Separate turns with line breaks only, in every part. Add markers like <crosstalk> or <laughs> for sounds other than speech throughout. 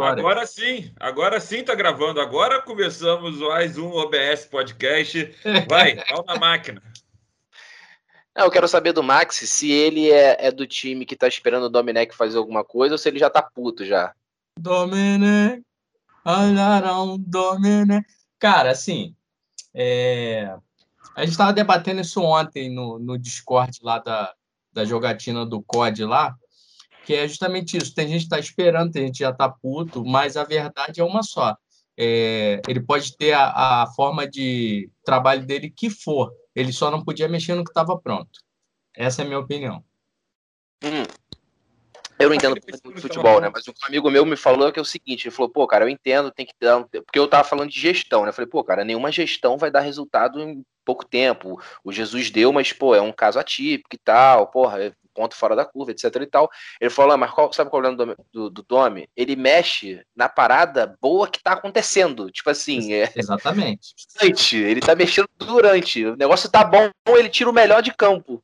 história.
Agora sim, agora sim tá gravando. Agora começamos mais um OBS Podcast. Vai, <laughs> pau na máquina.
Não, eu quero saber do Max se ele é, é, do time que tá esperando o Domenech fazer alguma coisa ou se ele já tá puto já.
Domenech, olharão, Domenech. Cara, assim, é... a gente tava debatendo isso ontem no, no Discord lá da, da jogatina do COD lá, que é justamente isso. Tem gente que está esperando, tem gente que já está puto, mas a verdade é uma só. É, ele pode ter a, a, forma de trabalho dele que for, ele só não podia mexer no que estava pronto. Essa é a minha opinião.
Hum. Eu não entendo muito futebol, né? Mas um amigo meu me falou que é o seguinte: ele falou, pô, cara, eu entendo, tem que dar. Um... Porque eu tava falando de gestão, né? Eu falei, pô, cara, nenhuma gestão vai dar resultado em pouco tempo. O Jesus deu, mas, pô, é um caso atípico e tal, porra, ponto fora da curva, etc e tal. Ele falou, ah, mas qual, sabe qual é o problema do, do, do Domi? Ele mexe na parada boa que tá acontecendo. Tipo assim, é.
Exatamente. <laughs>
Ele tá mexendo durante. O negócio tá bom, ele tira o melhor de campo.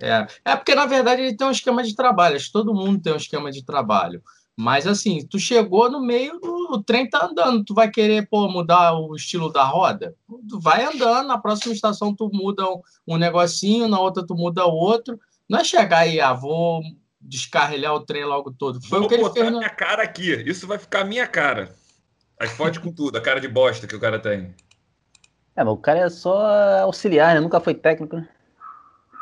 É, é porque, na verdade, ele tem um esquema de trabalho. Acho que todo mundo tem um esquema de trabalho. Mas, assim, tu chegou no meio do o trem tá andando. Tu vai querer pô, mudar o estilo da roda? Tu vai andando, na próxima estação tu muda um, um negocinho, na outra tu muda outro. Não é chegar aí, ah, vou descarrilhar o trem logo todo. Foi vou o que ele fez.
Na... minha cara aqui. Isso vai ficar a minha cara. Aí pode com tudo, a cara de bosta que o cara tem.
É, mas o cara é só auxiliar, né? Nunca foi técnico, né?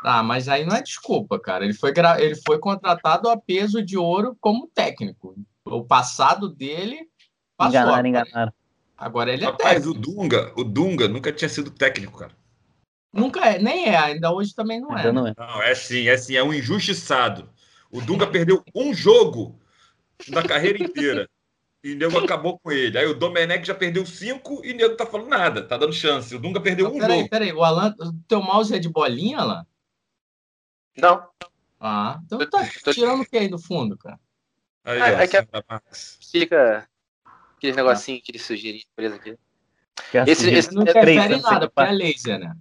Ah, mas aí não é desculpa, cara. Ele foi, gra... ele foi contratado a peso de ouro como técnico. O passado dele
passou. Enganaram, enganaram.
Agora ele é
Rapaz,
técnico.
o Dunga, o Dunga nunca tinha sido técnico, cara.
Nunca é, nem é, ainda hoje também não é.
Não, é. não, é sim, é sim, é um injustiçado. O Dunga perdeu um jogo na carreira inteira. E o nego acabou com ele. Aí o Domenech já perdeu cinco e o nego tá falando nada, tá dando chance. O Dunga perdeu um
peraí,
jogo.
Peraí, o Alan, o teu mouse é de bolinha, Alan?
Não.
Ah, então tá tirando o que aí do fundo, cara?
Aí, ah, é, é que é fica aquele negocinho que ele sugeriu preso aqui.
Esse, esse não interfere em nada, porque é laser, né?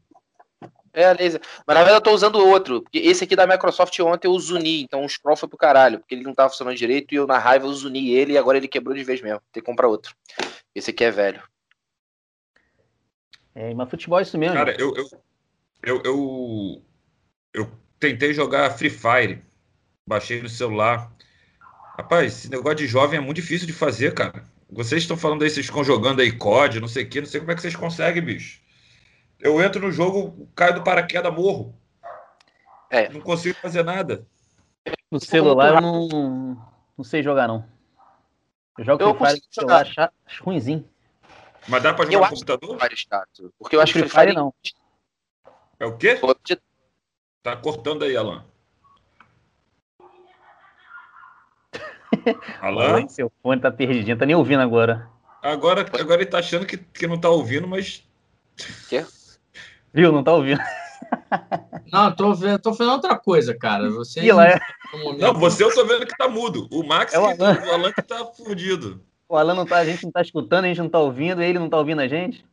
É a laser. Mas na verdade eu tô usando outro. Porque esse aqui da Microsoft ontem eu zuni, então o scroll foi pro caralho. Porque ele não tava funcionando direito e eu na raiva eu zuni ele e agora ele quebrou de vez mesmo. Tem que comprar outro. Esse aqui é velho.
É, mas futebol é isso mesmo.
Cara, eu, eu, eu, eu, eu tentei jogar Free Fire. Baixei no celular. Rapaz, esse negócio de jovem é muito difícil de fazer, cara. Vocês estão falando aí, vocês estão jogando aí COD, não sei o quê, não sei como é que vocês conseguem, bicho. Eu entro no jogo, caio do paraquedas, morro. É. Não consigo fazer nada.
No celular eu não, não sei jogar, não. Eu jogo eu Free Fire no celular, acho, acho ruimzinho.
Mas dá pra jogar eu no computador?
Fire porque eu acho que Free Fire não.
É o quê? Tá cortando aí, Alan. <laughs>
Alan? Seu fone tá perdidinho, tá nem ouvindo agora.
Agora, agora ele tá achando que, que não tá ouvindo, mas.
Quê?
Viu? Não tá ouvindo.
Não, tô, vendo, tô fazendo outra coisa, cara. Você
é... Não, você eu tô vendo que tá mudo. O Max, é o, Alan. Que, o Alan que tá fudido.
O Alan não tá, a gente não tá escutando, a gente não tá ouvindo, ele não tá ouvindo a gente.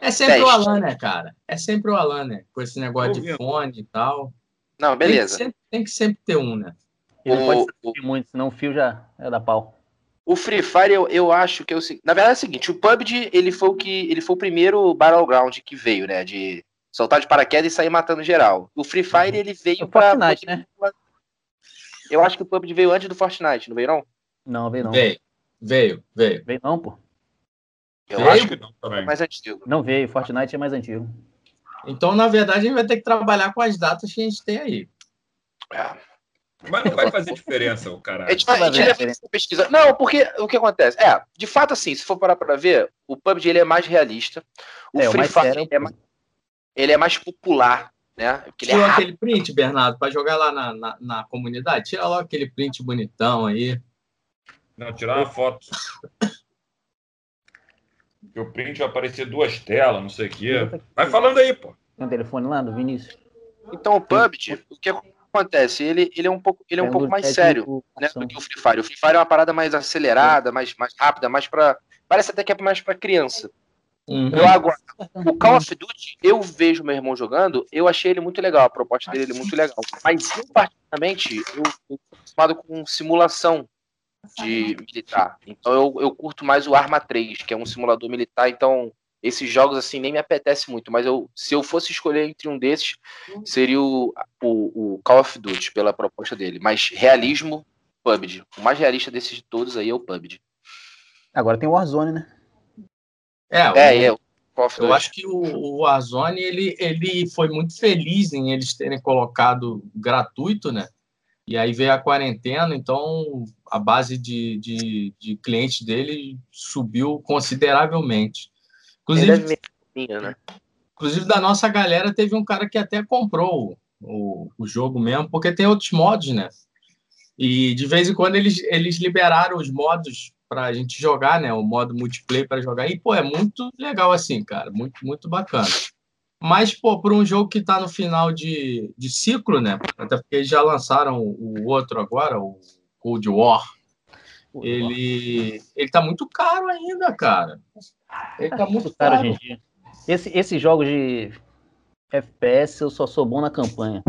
É sempre Teste. o Alan, né, cara? É sempre o Alan, né? Com esse negócio de fone e tal.
Não, beleza.
Tem que sempre, tem que sempre ter um, né?
Ele o, pode muito, senão o fio já é da pau.
O Free Fire, eu, eu acho que é o Na verdade é o seguinte, o PUBG, ele foi o que. Ele foi o primeiro Battleground que veio, né? De soltar de paraquedas e sair matando geral. O Free Fire, uhum. ele veio
o pra. Fortnite, né?
Eu acho que o PUBG veio antes do Fortnite, não veio, não?
Não, veio não.
Veio, veio, veio.
Veio não, pô.
Eu veio? acho que não também. É mais antigo.
Não veio, Fortnite é mais antigo.
Então, na verdade, a gente vai ter que trabalhar com as datas que a gente tem aí.
É. Mas não vai fazer diferença o cara.
A gente, vai, a gente pesquisa. Não, porque o que acontece? É, de fato, assim, se for parar pra ver, o PUBG ele é mais realista. O é, Free Fire é mais, ele é mais popular, né?
Porque Tira é aquele print, Bernardo, para jogar lá na, na, na, comunidade. Tira logo aquele print bonitão aí.
Não, tirar uma foto. que o print vai aparecer duas telas, não sei o quê. Vai falando aí, pô.
Tem um telefone lá do Vinícius?
Então, o PUBG, o que acontece? Ele, ele é um pouco, ele é um pouco mais sério né, do que o Free Fire. O Free Fire é uma parada mais acelerada, mais, mais rápida, mais para Parece até que é mais para criança. Uhum. Eu aguardo. O <laughs> Call of Duty, eu vejo meu irmão jogando, eu achei ele muito legal, a proposta dele é muito legal. Mas, particularmente, eu estou acostumado com simulação. de militar. Então eu, eu curto mais o Arma 3, que é um simulador militar, então esses jogos assim nem me apetece muito, mas eu, se eu fosse escolher entre um desses, seria o, o, o Call of Duty, pela proposta dele. Mas realismo, PUBG. O mais realista desses de todos aí é o PUBG.
Agora tem o Warzone, né?
É,
É,
o-
é.
eu acho que o, o Warzone ele, ele foi muito feliz em eles terem colocado gratuito, né? E aí veio a quarentena, então a base de, de, de clientes dele subiu consideravelmente.
É
Inclusive,
meio, né?
inclusive, da nossa galera, teve um cara que até comprou o, o jogo mesmo, porque tem outros modos, né? E de vez em quando eles, eles liberaram os modos para a gente jogar, né? O modo multiplayer para jogar. E, pô, é muito legal assim, cara. Muito, muito bacana. Mas, pô, por um jogo que está no final de, de ciclo, né? Até porque eles já lançaram o outro agora, o Cold War. Ele, ele tá muito caro ainda, cara. Ele tá muito
caro
caro.
hoje em dia. Esse, esses jogos de FPS eu só sou bom na campanha.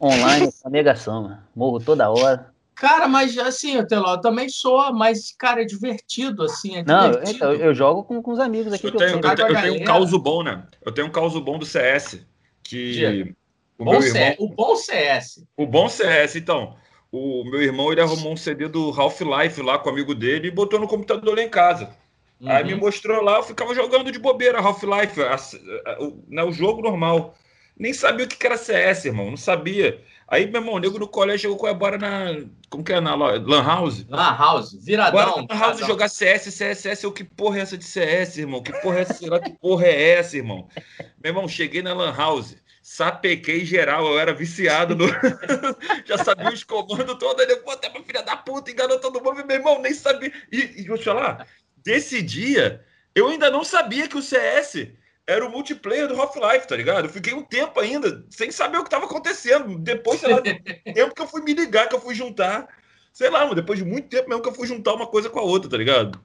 Online <laughs> é negação, mano. Morro toda hora.
Cara, mas assim, Teló, eu também sou, mas, cara, é divertido, assim, é
Não,
divertido.
então, eu jogo com, com os amigos aqui
Eu
que eu
tenho, eu tenho, eu tenho um causo bom, né? Eu tenho um causo bom do CS. Que o
Bom
meu
CS,
irmão.
o bom CS.
O bom CS, então. O meu irmão ele arrumou um CD do Half-Life lá com o amigo dele e botou no computador lá em casa. Aí me
Uhum.
mostrou lá, eu ficava jogando de bobeira Half-Life, né, o jogo normal. Nem sabia o que era CS, irmão, não sabia. Aí, meu irmão, o nego no colégio chegou com a bora na. Como que é? Na Lan House?
Lan House, viradão.
Bora na Lan House
viradão.
jogar CS, CSS, eu que porra é essa de CS, irmão? Que porra é essa? Sei lá que porra é essa, irmão? Meu irmão, cheguei na Lan House, sapequei geral, eu era viciado no. <laughs> Já sabia os comandos todos, eu, pô, até pra filha da puta, enganou todo mundo, meu irmão, nem sabia. E, e vou te falar, desse dia, eu ainda não sabia que o CS era o multiplayer do Half-Life, tá ligado? Eu fiquei um tempo ainda sem saber o que tava acontecendo. Depois, sei lá, <laughs> tempo que eu fui me ligar, que eu fui juntar. Sei lá, mano, depois de muito tempo mesmo que eu fui juntar uma coisa com a outra, tá ligado?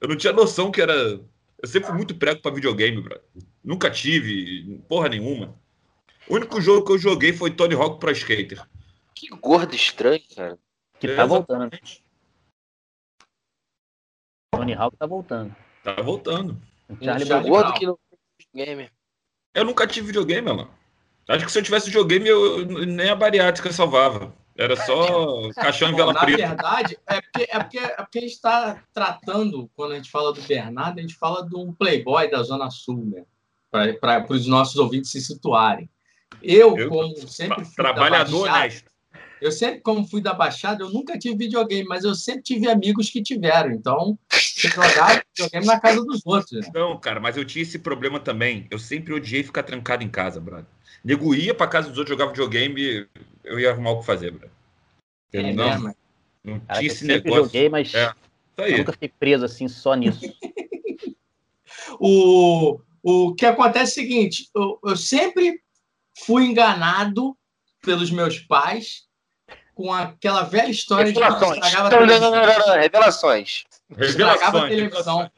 Eu não tinha noção que era. Eu sempre fui muito prego pra videogame, bro. Nunca tive porra nenhuma. O único jogo que eu joguei foi Tony Hawk Pro Skater.
Que gordo estranho, cara.
Que
É,
tá voltando.
exatamente.
Tony Hawk tá voltando.
Tá voltando.
O Charlie Brown.
Que não tem game.
Eu nunca tive videogame, mano. Acho que se eu tivesse videogame, eu, eu- nem a bariátrica salvava. Era só <laughs> caixão em vela
na
preta.
verdade, é porque, é, porque, é porque a gente está tratando, quando a gente fala do Bernardo, a gente fala de um playboy da Zona Sul, né? Para os nossos ouvintes se situarem. Eu,
Eu-
como sempre fui
Trabalhador honesto.
Eu sempre, como fui da Baixada, eu nunca tive videogame, mas eu sempre tive amigos que tiveram. Então, você jogava videogame na casa dos outros. Né?
Não, cara, mas eu tinha esse problema também. Eu sempre odiei ficar trancado em casa, brother. Nego ia pra casa dos outros jogar videogame, eu ia arrumar o que fazer, brother. Eu
É
não,
mesmo.
não
Cara,
tinha
eu
esse
sempre
negócio.
joguei, mas
É.
Eu nunca fiquei preso assim só nisso. <laughs>
O, o que acontece é o seguinte: eu, eu sempre fui enganado pelos meus pais com aquela velha história de que
Revelações.
estragava a
Não, não,
televisão.
não, não, não, Revelações.
estragava a
Revelações,
televisão.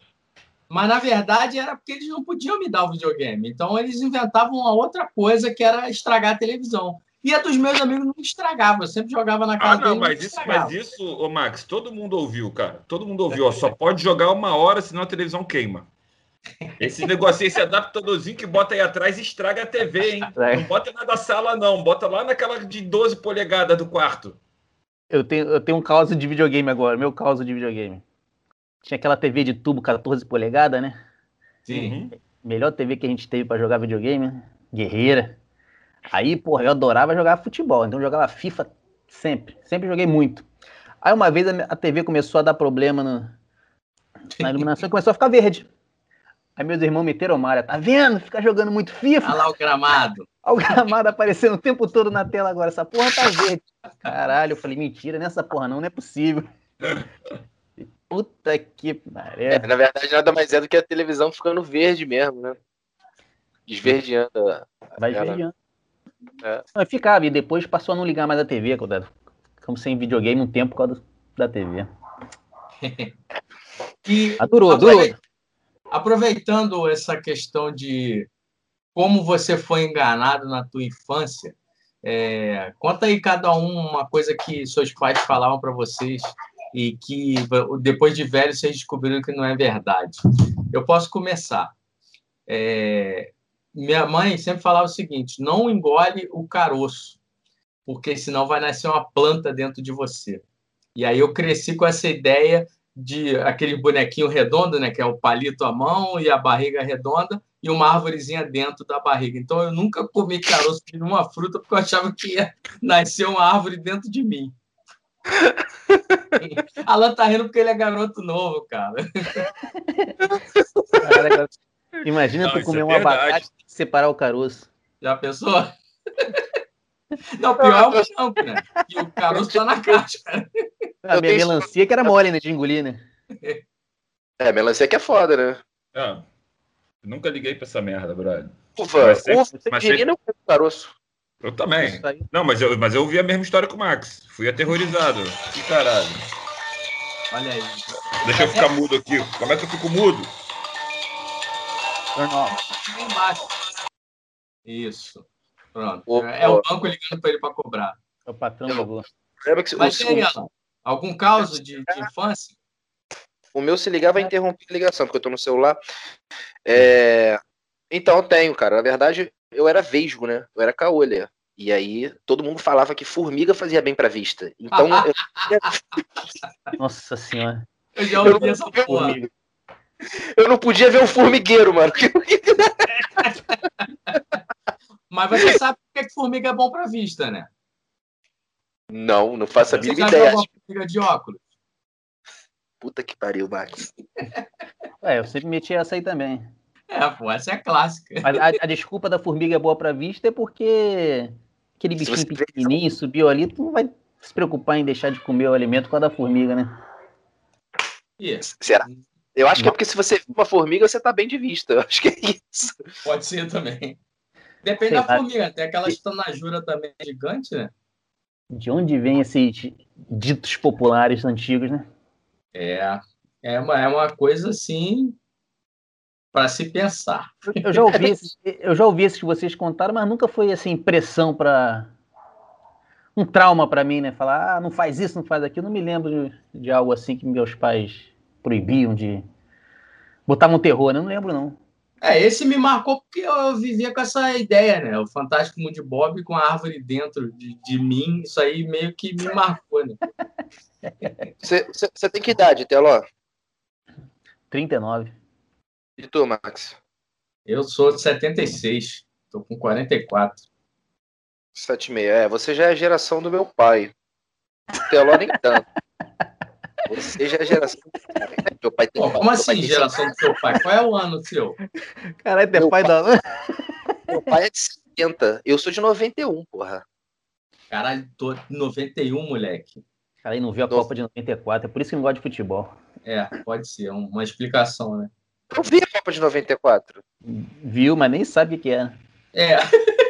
Mas na verdade era porque eles não podiam me dar o videogame. Então eles inventavam uma outra coisa que era estragar a televisão. E a dos meus amigos não estragava, eu sempre jogava na
Ah,
casa
não,
dele.
mas isso, mas isso, ô Max, todo mundo ouviu, cara. Todo mundo ouviu, ó. Só pode jogar uma hora, senão a televisão queima. Esse negocinho, esse adaptadorzinho que bota aí atrás estraga a TV, hein? Não bota na da sala, não. Bota lá naquela de 12 polegadas do quarto.
Eu tenho, eu tenho um caso de videogame agora, meu caso de videogame. Tinha aquela TV de tubo 14 polegadas, né?
Sim.
Uhum.
Melhor TV que a gente teve pra jogar videogame, né? Guerreira. Aí, porra, eu adorava jogar futebol, então eu jogava FIFA sempre, sempre joguei muito. Aí uma vez a TV começou a dar problema no- na iluminação e começou a ficar verde. Aí meus irmãos meteram malha, tá vendo? Fica jogando muito FIFA.
Olha lá o gramado. <laughs>
Olha o gramado aparecendo o tempo todo na tela agora. Essa porra tá verde. Caralho, eu falei, mentira, nessa porra não, não é possível. Puta que
É,
pariu.
na verdade, nada mais é do que a televisão ficando verde mesmo, né? Esverdeando. a-
Vai
ela-
esverdeando.
É.
Não, ficava, e depois passou a não ligar mais a TV, quando ficamos sem videogame um tempo por causa da TV. <laughs>
E
Ah, durou, durou.
Aprovei- Aproveitando essa questão de como você foi enganado na tua infância, é, conta aí cada um uma coisa que seus pais falavam para vocês e que depois de velho vocês descobriram que não é verdade. Eu posso começar. É, minha mãe sempre falava o seguinte: não engole o caroço, porque senão vai nascer uma planta dentro de você. E aí eu cresci com essa ideia de aquele bonequinho redondo, né, que é o palito à mão e a barriga redonda e uma árvorezinha dentro da barriga. Então eu nunca comi caroço de nenhuma fruta porque eu achava que ia nascer uma árvore dentro de mim. <laughs> Alan tá rindo porque ele é garoto novo, cara.
imagina Não, tu comer é um abacate e separar o caroço.
Já pensou? Não, pior é o branco, né? E o caroço tá na caixa.
A minha melancia que era mole, né? De engolir, né?
É, melancia que é foda, né?
Ah, nunca liguei pra essa merda, brother.
Uva, mas sempre, uva, mas sempre... não caroço.
Eu também. Não, mas eu, mas eu ouvi a mesma história com o Max. Fui aterrorizado. Que caralho.
Olha aí.
Deixa eu ficar mudo aqui. Como é que eu fico mudo?
Normal. Embaixo. Isso. Pronto. Opa. É o banco ligando para ele para cobrar.
É o patrão ligou.
Mas tem algum caso de, de, infância?
O meu se ligar vai interromper a ligação, porque eu estou no celular. É... Então, eu tenho, cara. Na verdade, eu era vesgo, né? Eu era caolha. E aí todo mundo falava que formiga fazia bem pra vista. Então. <laughs> eu...
Nossa senhora.
Eu já ouvi essa porra.
Eu não podia ver o formigueiro, mano. <laughs>
Mas você sabe por que formiga é bom pra vista, né?
Não, não faço a mínima ideia. Você
formiga de óculos?
Puta que pariu, Max. <laughs>
É, eu sempre meti essa aí também.
É, pô, essa é clássica.
Mas a, a desculpa da formiga é boa pra vista é porque aquele bichinho pequenininho subiu ali, tu não vai se preocupar em deixar de comer o alimento com a da formiga, né?
Yes. Será? Eu acho que é porque se você uma formiga, você tá bem de vista. Eu acho que é isso.
Pode ser também. Depende Sei da formiga. Tem aquelas tanajura também gigante, né?
De onde vem esses ditos populares antigos, né?
É. É uma, é uma coisa assim para se pensar.
Eu já ouvi esses, eu já ouvi esses que vocês contaram, mas nunca foi assim pressão para um trauma para mim, né? Falar, ah, não faz isso, não faz aquilo. Não me lembro de, de algo assim que meus pais proibiam de botavam um terror, né? Não lembro não.
É, esse me marcou porque eu vivia com essa ideia, né? O Fantástico Mundo de Bob com a árvore dentro de, de mim, isso aí meio que me marcou, né?
Você tem que idade, Teló?
39.
E tu, Max?
Eu sou de 76, tô com 44.
76, é, você já é a geração do meu pai. Teló nem tanto. <laughs> Você já é a geração do
pai. Tem Pô, como assim, pai geração do seu pai? Qual é o ano seu?
Caralho, teu pai, pai da.
Meu pai é de 70. Eu sou de 91, porra.
Caralho, tô de 91, moleque.
Cara, não viu a Copa de 94, é por isso que não gosta de futebol.
É, pode ser, uma explicação, né?
Eu vi a Copa de 94.
Viu, mas nem sabe o que é.
É. <laughs>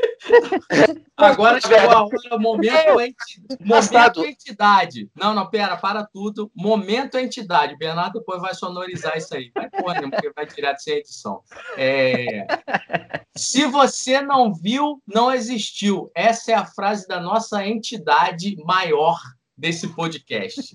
Agora chegou a hora, momento, enti... momento entidade. Não, não, pera, para tudo. Momento entidade. Bernardo depois vai sonorizar isso aí. Vai porra, porque vai tirar sem edição. É... Se você não viu, não existiu. Essa é a frase da nossa entidade maior desse podcast.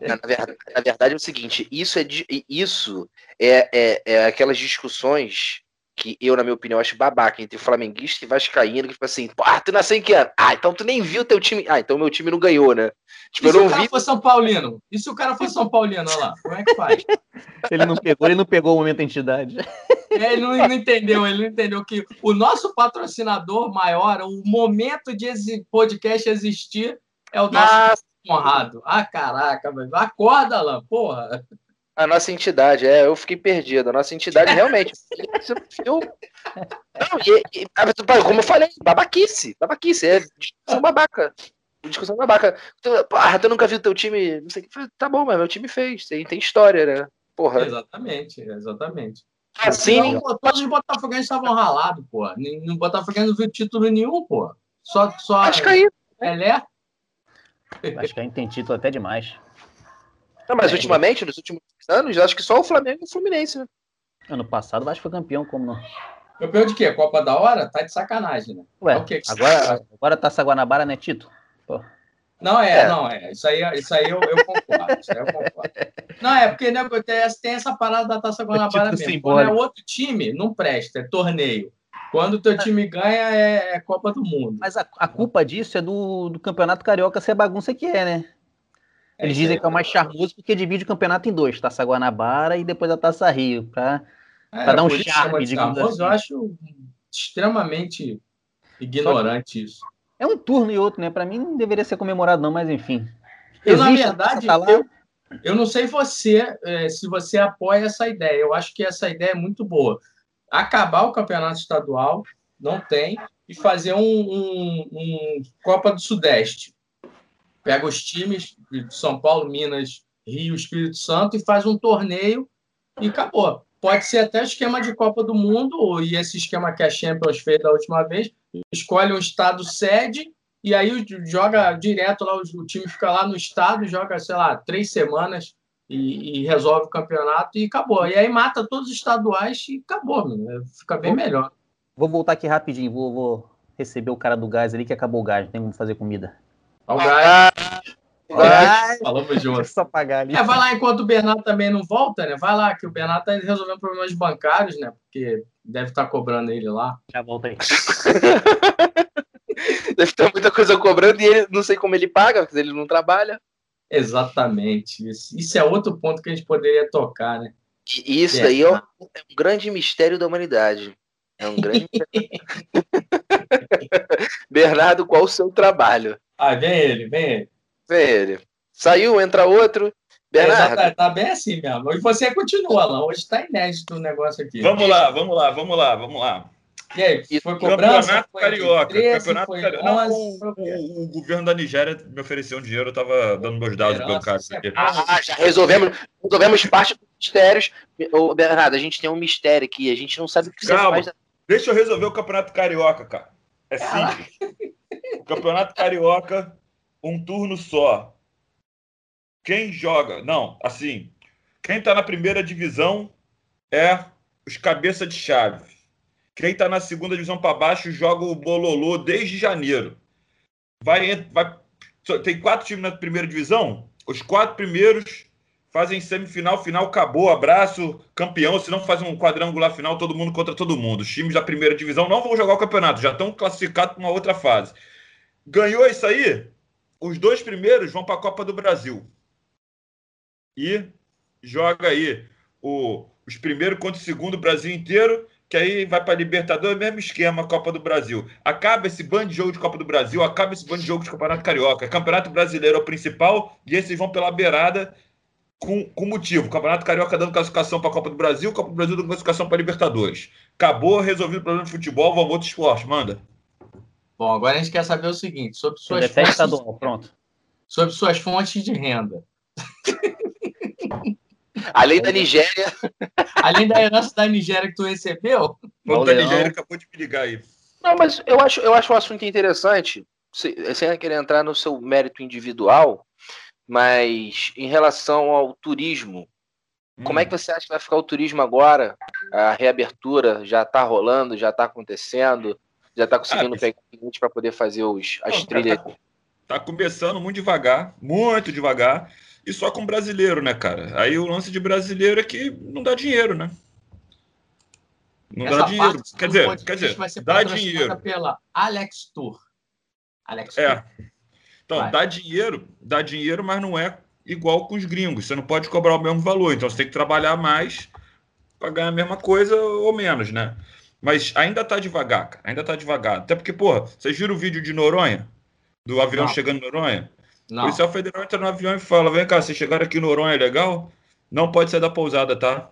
Na verdade, na verdade é o seguinte: isso é, isso é, é, é aquelas discussões que eu, na minha opinião, acho babaca entre flamenguista e vascaíno, que tipo assim, pô, ah, tu nasceu em que ano? Ah, então tu nem viu teu time. Ah, então meu time não ganhou, né?
Tipo, e se o cara vi... for São Paulino? E se o cara for São Paulino, olha lá, como é que faz? <laughs>
ele não pegou, ele não pegou o momento da entidade.
É, ele não, não, entendeu, ele não entendeu que o nosso patrocinador maior, o momento de esse podcast existir, é o nosso ah, Conrado. Ah, caraca, velho. Acorda, lá, porra.
A nossa entidade, é, eu fiquei perdido. A nossa entidade realmente. <laughs> eu, não, e, e, como eu falei, babaquice. Babaquice, é discussão babaca. Discussão babaca. Tu, porra, tu nunca viu teu time. Não sei Tá bom, mas meu time fez. Tem, tem história, né? Porra.
Exatamente, exatamente.
Assim.
Não, todos os botafoguenses estavam ralados, porra. No Botafoguense não viu título nenhum, porra. Só, só.
Acho que aí.
Pelé.
Acho que a gente tem título até demais.
Não, mas é, ultimamente, nos últimos anos, acho que só o Flamengo e o Fluminense, né?
Ano passado o Vasco foi campeão, como não?
Campeão de quê? Copa da hora? Tá de sacanagem, né?
Ué, é agora, agora Taça Guanabara, né, Tito? Pô.
Não, é, é, não, é. Isso aí, isso aí eu, eu concordo. isso eu concordo. Não, é porque né, tem, tem essa parada da Taça Guanabara
Título
mesmo. Quando é
simbólico.
outro time, não presta, é torneio. Quando o teu time ganha, é, é Copa do Mundo.
Mas a, a culpa disso é do, do Campeonato Carioca ser a bagunça que é, né?
É
Eles dizem que é o mais charmoso porque divide o campeonato em dois, Taça Guanabara e depois a Taça Rio, pra
É,
dar um charme,
de
digamos
charmoso,
assim.
Eu acho extremamente ignorante isso.
É um turno e outro, né? Pra mim não deveria ser comemorado, não, mas enfim.
Eu, na
Existe,
verdade,
tá lá.
eu, eu não sei você eh, se você apoia essa ideia. Eu acho que essa ideia é muito boa. Acabar o campeonato estadual, não tem, e fazer um, um- um Copa do Sudeste. Pega os times de São Paulo, Minas, Rio, Espírito Santo e faz um torneio e acabou. Pode ser até esquema de Copa do Mundo, e esse esquema que a Champions fez da última vez, escolhe um estado sede e aí joga direto lá, o, time fica lá no estado, joga, sei lá, três semanas e, e resolve o campeonato e acabou. E aí mata todos os estaduais e acabou, meu. fica bem melhor.
Vou voltar aqui rapidinho, vou, vou receber o cara do gás ali que acabou o gás, não tem como fazer comida.
Gás,
Ah,
Gás, falamos junto.
Deixa eu só pagar ali.
É, vai lá enquanto o Bernardo também não volta, né? Vai lá, que o Bernardo tá resolvendo problemas bancários, né? Porque deve estar cobrando ele lá.
Já volta aí. <laughs>
Deve ter muita coisa cobrando e ele não sei como ele paga, porque ele não trabalha.
Exatamente. Isso, isso é outro ponto que a gente poderia tocar, né?
Isso
É.
daí é um, é um grande mistério da humanidade. É um grande. <laughs> Bernardo, qual o seu trabalho?
Ah, vem ele, vem ele.
Vem ele. Saiu, entra outro.
É,
Bernardo,
tá, tá bem assim mesmo. E você continua lá. Hoje tá inédito o negócio aqui.
Vamos lá, vamos lá, vamos lá, vamos lá.
E aí, foi cobrança?
Campeonato
Foi
Carioca.
13,
Campeonato
foi
Carioca. Não,
11, foi o
o, o governo da Nigéria me ofereceu um dinheiro, eu tava dando meus dados
é
aqui.
bom.
ah, já resolvemos, resolvemos parte dos mistérios. Ô, Bernardo, a gente tem um mistério aqui. A gente não sabe o que você
Calma.
faz.
Deixa eu resolver o Campeonato Carioca, cara. É simples. O Campeonato Carioca, um turno só. Quem joga? Não, assim. Quem tá na primeira divisão é os cabeça de chave. Quem tá na segunda divisão para baixo joga o bololô desde janeiro. Vai, vai, tem quatro times na primeira divisão. Os quatro primeiros fazem semifinal, final, acabou, abraço, campeão. Se não faz um quadrangular final, todo mundo contra todo mundo. Os times da primeira divisão não vão jogar o campeonato, já estão classificados para uma outra fase. Ganhou isso aí? Os dois primeiros vão para a Copa do Brasil. E joga aí o, os primeiros contra o segundo Brasil inteiro, que aí vai para Libertadores, mesmo esquema, Copa do Brasil. Acaba esse bando de jogo de Copa do Brasil, acaba esse bando de jogo de Campeonato Carioca. Campeonato Brasileiro é o principal e esses vão pela beirada com, com motivo. Campeonato Carioca dando classificação para a Copa do Brasil, Copa do Brasil dando classificação para Libertadores. Acabou, resolvido o problema de futebol, vamos outro esporte, manda.
Bom, agora a gente quer saber o seguinte: sobre suas, fontes,
estadual, pronto.
sobre suas fontes de renda.
Além da Nigéria,
Além da herança da Nigéria que tu recebeu,
O
Leão.
Nigéria acabou de me ligar aí.
Não, mas eu acho, eu acho um assunto interessante, se- sem querer entrar no seu mérito individual, mas em relação ao turismo, como
Hum.
é que você acha que vai ficar o turismo agora? A reabertura já está rolando, já está acontecendo, já está conseguindo
Ah,
pegar cliente para poder fazer os, as
Não,
trilhas.
Tá, tá começando muito devagar, muito devagar, e só com brasileiro, né, cara? Aí o lance de brasileiro é que não dá dinheiro, né? Não
essa
dá dinheiro. Quer dizer, quer dizer,
vai ser
dá dinheiro.
pela Alex Tour. Alex
É.
Tour.
Então,
Vai.
dá dinheiro, dá dinheiro, mas não é igual com os gringos. Você não pode cobrar o mesmo valor. Então, você tem que trabalhar mais para ganhar a mesma coisa ou menos, né? Mas ainda tá devagar, cara. Ainda tá devagar. Até porque, pô, vocês viram o vídeo de Noronha? Do avião
Não.
chegando em Noronha? O
Não.
policial federal entra no avião e fala: vem cá, vocês chegaram aqui no Noronha, é legal? Não pode sair da pousada, tá?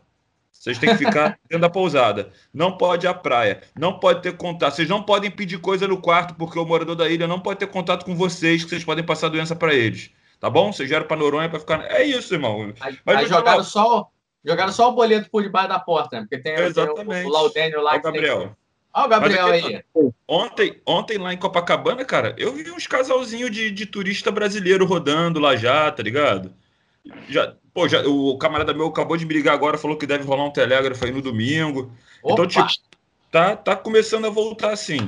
Vocês têm que ficar <laughs> dentro da pousada. Não pode ir à praia. Não pode ter contato. Vocês não podem pedir coisa no quarto, porque o morador da ilha não pode ter contato com vocês, que vocês podem passar doença para eles. Tá bom? Vocês vieram para Noronha para ficar. É isso, irmão. Mas eu
jogaram, só, o- jogaram só o boleto por debaixo da porta, né? Porque tem, tem o,
Exatamente.
o Laudênio lá que tem
Gabriel.
Ó o Gabriel
Mas aqui-
aí.
Ontem, ontem lá em Copacabana, cara, eu vi uns casalzinhos de, de turista brasileiro rodando lá já, tá ligado? Já, pô, já, o camarada meu acabou de me ligar agora, falou que deve rolar um telégrafo aí no domingo.
Opa,
Então, tipo, tá, tá começando a voltar assim.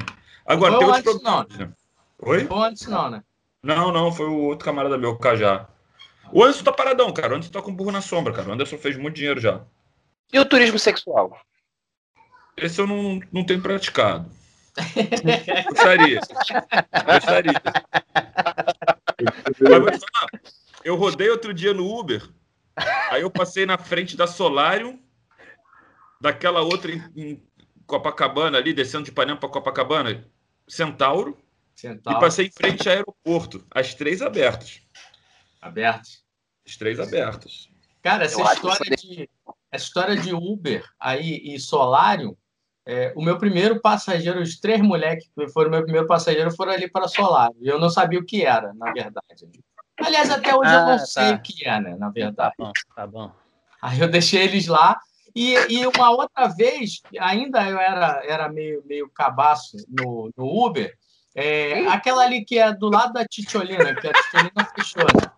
Agora, tem
foi
outros
antes, não.
problemas. Né? Oi?
não foi antes não, né?
Não, não, foi o outro camarada meu, o Cajá. O Anderson tá paradão, cara. O Anderson tá com burro na sombra, cara. O Anderson fez muito dinheiro já.
E o turismo sexual?
Esse eu não, não tenho praticado. Gostaria. <laughs> Gostaria. Mas vou te falar, eu rodei outro dia no Uber, aí eu passei na frente da Solarium, daquela outra em, em Copacabana ali, descendo de Ipanema para Copacabana, Centauro,
Centauro.
e passei em frente ao aeroporto, as três abertas.
Abertos.
As três abertas.
Cara, essa
Eu
história, de, essa história de Uber aí e Solarium, é, o meu primeiro passageiro, os três moleques que foram meu primeiro passageiro foram ali para Solarium. E eu não sabia o que era, na verdade. Aliás, até hoje eu
Ah,
não
tá.
sei o que é, né? Na
Tá
verdade.
bom, tá bom.
Aí eu deixei eles lá. E, e uma outra vez, ainda eu era, era meio, meio cabaço no, no Uber, é, aquela ali que é do lado da Titiolina, que a Titiolina fechou, né?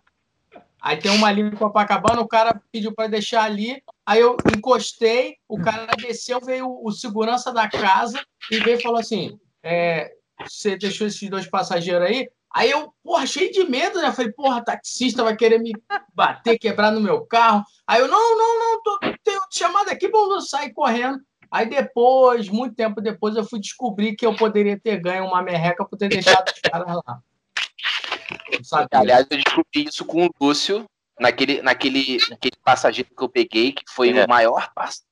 Aí tem uma ali em Copacabana, o cara pediu para deixar ali, aí eu encostei, o cara desceu, veio o, o segurança da casa e veio e falou assim: é, você deixou esses dois passageiros aí? Aí eu, porra, cheio de medo, né? Falei, porra, taxista vai querer me bater, quebrar no meu carro. Aí eu, não, não, não, tô, tenho chamada aqui, vou sair correndo. Aí depois, muito tempo depois, eu fui descobrir que eu poderia ter ganho uma merreca por ter deixado os caras lá.
Aliás, eu descobri isso com o Lúcio, naquele, naquele, naquele passageiro que eu peguei, que foi
É.
o maior passageiro.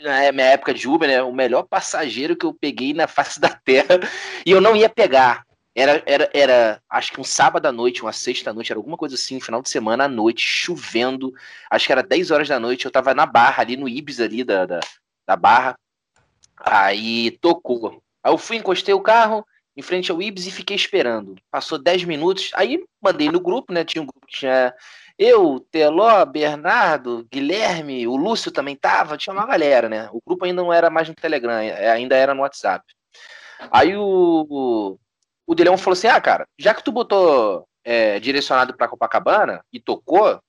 Na minha época de Uber, né? O melhor passageiro que eu peguei na face da terra. E eu não ia pegar. Era, era, era, acho que um sábado à noite, uma sexta à noite, era alguma coisa assim, final de semana à noite, chovendo. Acho que era 10 horas da noite, eu tava na barra, ali no Ibis ali da, da, da barra. Aí tocou. Aí eu fui, encostei o carro em frente ao Ibis e fiquei esperando. Passou 10 minutos, aí mandei no grupo, né? Tinha um grupo que tinha eu, Teló, Bernardo, Guilherme, o Lúcio também tava, tinha uma galera, né? O grupo ainda não era mais no Telegram, é, ainda era no WhatsApp. Aí o, o Delão falou assim: ah, cara, já que tu botou é, direcionado pra Copacabana e tocou,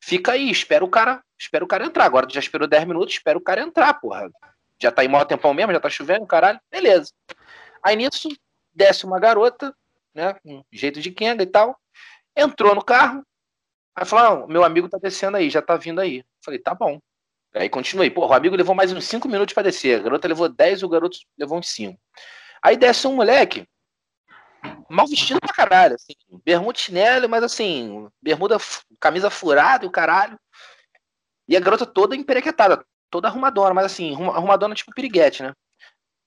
fica aí, espera o cara, espera o cara entrar. Agora tu já esperou 10 minutos, espera o cara entrar, porra. Já tá em maior tempão mesmo, já tá chovendo, caralho, beleza. Aí nisso, desce uma garota, né, com jeito de Kenga e tal, entrou no carro, aí falou, ah, meu amigo tá descendo aí, já tá vindo aí. Falei, tá bom. Aí continuei, pô, o amigo levou mais uns 5 minutos pra descer, a garota levou 10, o garoto levou uns 5. Aí desce um moleque, mal vestido pra caralho, assim, bermuda chinelo, mas assim, bermuda, camisa furada e o caralho. E a garota toda emperequetada, toda arrumadona, mas assim, arrumadona tipo piriguete, né?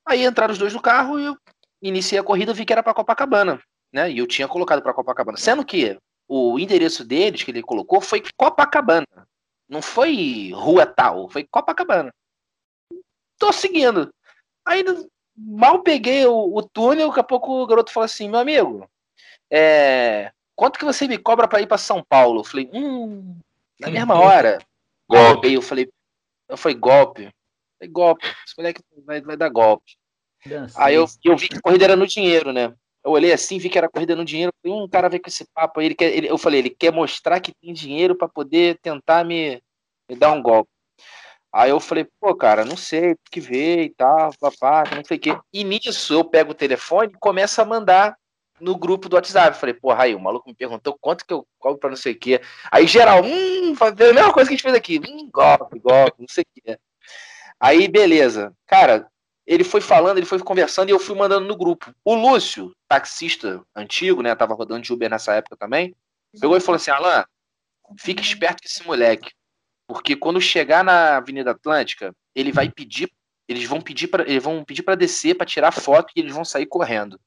Aí entraram os dois no carro e eu iniciei a corrida, vi que era pra Copacabana, né? E eu tinha colocado pra Copacabana. Sendo que o endereço deles que ele colocou foi Copacabana. Não foi rua tal, foi Copacabana. Tô seguindo. Aí mal peguei o, o túnel, daqui a pouco o garoto falou assim, meu amigo, é, quanto que você me cobra pra ir pra São Paulo? Eu falei, hum, na mesma hora.
Golpe.
Aí eu falei, eu falei, golpe. Eu falei, golpe. Esse moleque vai, vai dar golpe.
Dancei.
Aí eu, eu vi que a corrida era no dinheiro, né? Eu olhei assim, vi que era corrida no dinheiro. Falei, um cara veio com esse papo aí. Ele quer, ele, eu falei, ele quer mostrar que tem dinheiro pra poder tentar me, me dar um golpe. Aí eu falei, pô, cara, não sei, tem que ver e tal, papá, não sei o quê. E nisso eu pego o telefone e começo a mandar no grupo do WhatsApp. Eu falei, porra, aí o maluco me perguntou quanto que eu cobro pra não sei o quê. Aí geral, hum, fazer a mesma coisa que a gente fez aqui. Hum, golpe, golpe, não sei o quê. Aí, beleza. Cara, ele foi falando, ele foi conversando e eu fui mandando no grupo. O Lúcio, taxista antigo, né? Tava rodando de Uber nessa época também, pegou e falou assim: Alan, fica esperto com esse moleque. Porque quando chegar na Avenida Atlântica, ele vai pedir, eles vão pedir para, eles vão pedir para descer para tirar foto e eles vão sair correndo.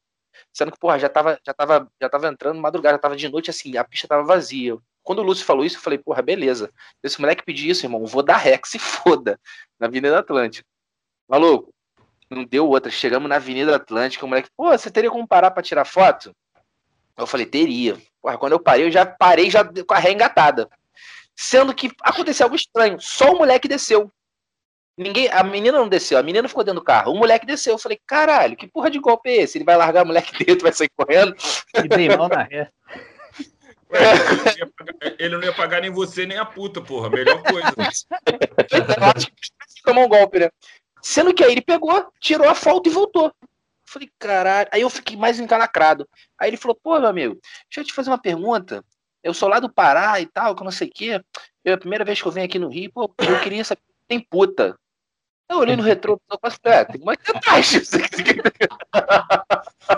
Sendo que, porra, já tava, já tava, já tava entrando madrugada, já tava de noite assim, a pista tava vazia. Quando o Lúcio falou isso, eu falei, porra, beleza. Se esse moleque pedir isso, irmão, vou dar que se foda, na Avenida Atlântica. Maluco, não deu outra. Chegamos na Avenida Atlântica, o moleque, pô, você teria como parar pra tirar foto? Eu falei, teria. Porra, quando eu parei, eu já parei já com a ré engatada. Sendo que aconteceu algo estranho. Só o moleque desceu. Ninguém, a menina não desceu, a menina ficou dentro do carro. O moleque desceu. Eu falei, caralho, que porra de golpe é esse? Ele vai largar o moleque <laughs> dentro, vai sair correndo.
E dei mal na ré.
Ué, ele, não ia pagar, ele não ia pagar nem você nem a puta, porra. Melhor coisa. <laughs>
Eu acho que tomou um golpe, né? Sendo que aí ele pegou, tirou a foto e voltou. Eu falei, caralho. Aí eu fiquei mais encalacrado. Aí ele falou, pô, meu amigo, deixa eu te fazer uma pergunta. Eu sou lá do Pará e tal, que não sei o quê. Eu, a primeira vez que eu venho aqui no Rio, pô, eu queria saber se tem puta. Eu olhei no retrô, eu falei, é, tem uma aqui atrás. <laughs>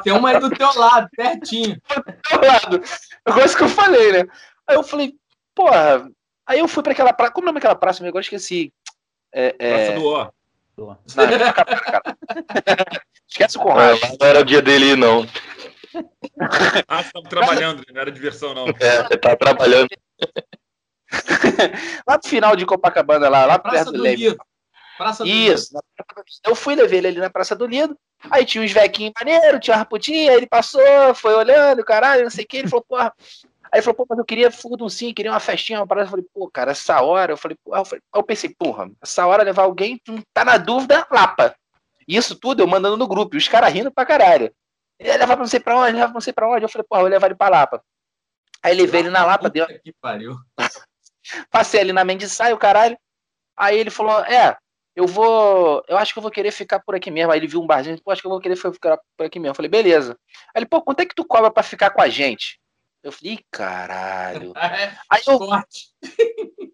Tem uma aí do teu lado, pertinho. <laughs>
do teu lado. Negócio que eu falei, né? Aí eu falei, porra. Aí eu fui pra aquela praça. Como é o nome daquela praça? Eu agora esqueci. É, é...
Praça do Ó.
Não, é. <laughs> Esquece o Conrado.
Ah, não era o dia dele, não.
Ah, você tava trabalhando, não era diversão, não.
É, você tá trabalhando. <laughs>
lá no final de Copacabana, lá, lá
Praça
perto
do
do Leme.
Lido. Praça do
Isso. Lido. Eu fui levar ele ali na Praça do Lido. Aí tinha uns vequinhos maneiros, tinha uma raputinha, aí ele passou, foi olhando, caralho, não sei o que. Ele falou, porra. Aí ele falou, pô, mas eu queria fogo sim, queria uma festinha, uma parada. Eu falei, pô, cara, essa hora, eu falei, porra, eu, falei, eu pensei, porra, essa hora levar alguém, tu tá na dúvida, lapa. E isso tudo eu mandando no grupo, e os caras rindo pra caralho. Ele levar pra não sei pra onde, leva pra não sei pra onde. Eu falei, porra, eu vou levar ele pra Lapa. Aí levei ele na Lapa, deu,
que pariu. <laughs>
passei ali na Mendiçai, o caralho. Aí ele falou: É, eu vou. Eu acho que eu vou querer ficar por aqui mesmo. Aí ele viu um barzinho, pô, acho que eu vou querer ficar por aqui mesmo. Eu falei, beleza. Aí ele, pô, quanto é que tu cobra pra ficar com a gente? Eu falei, Ih, caralho. <laughs>
É,
Aí eu,
corte.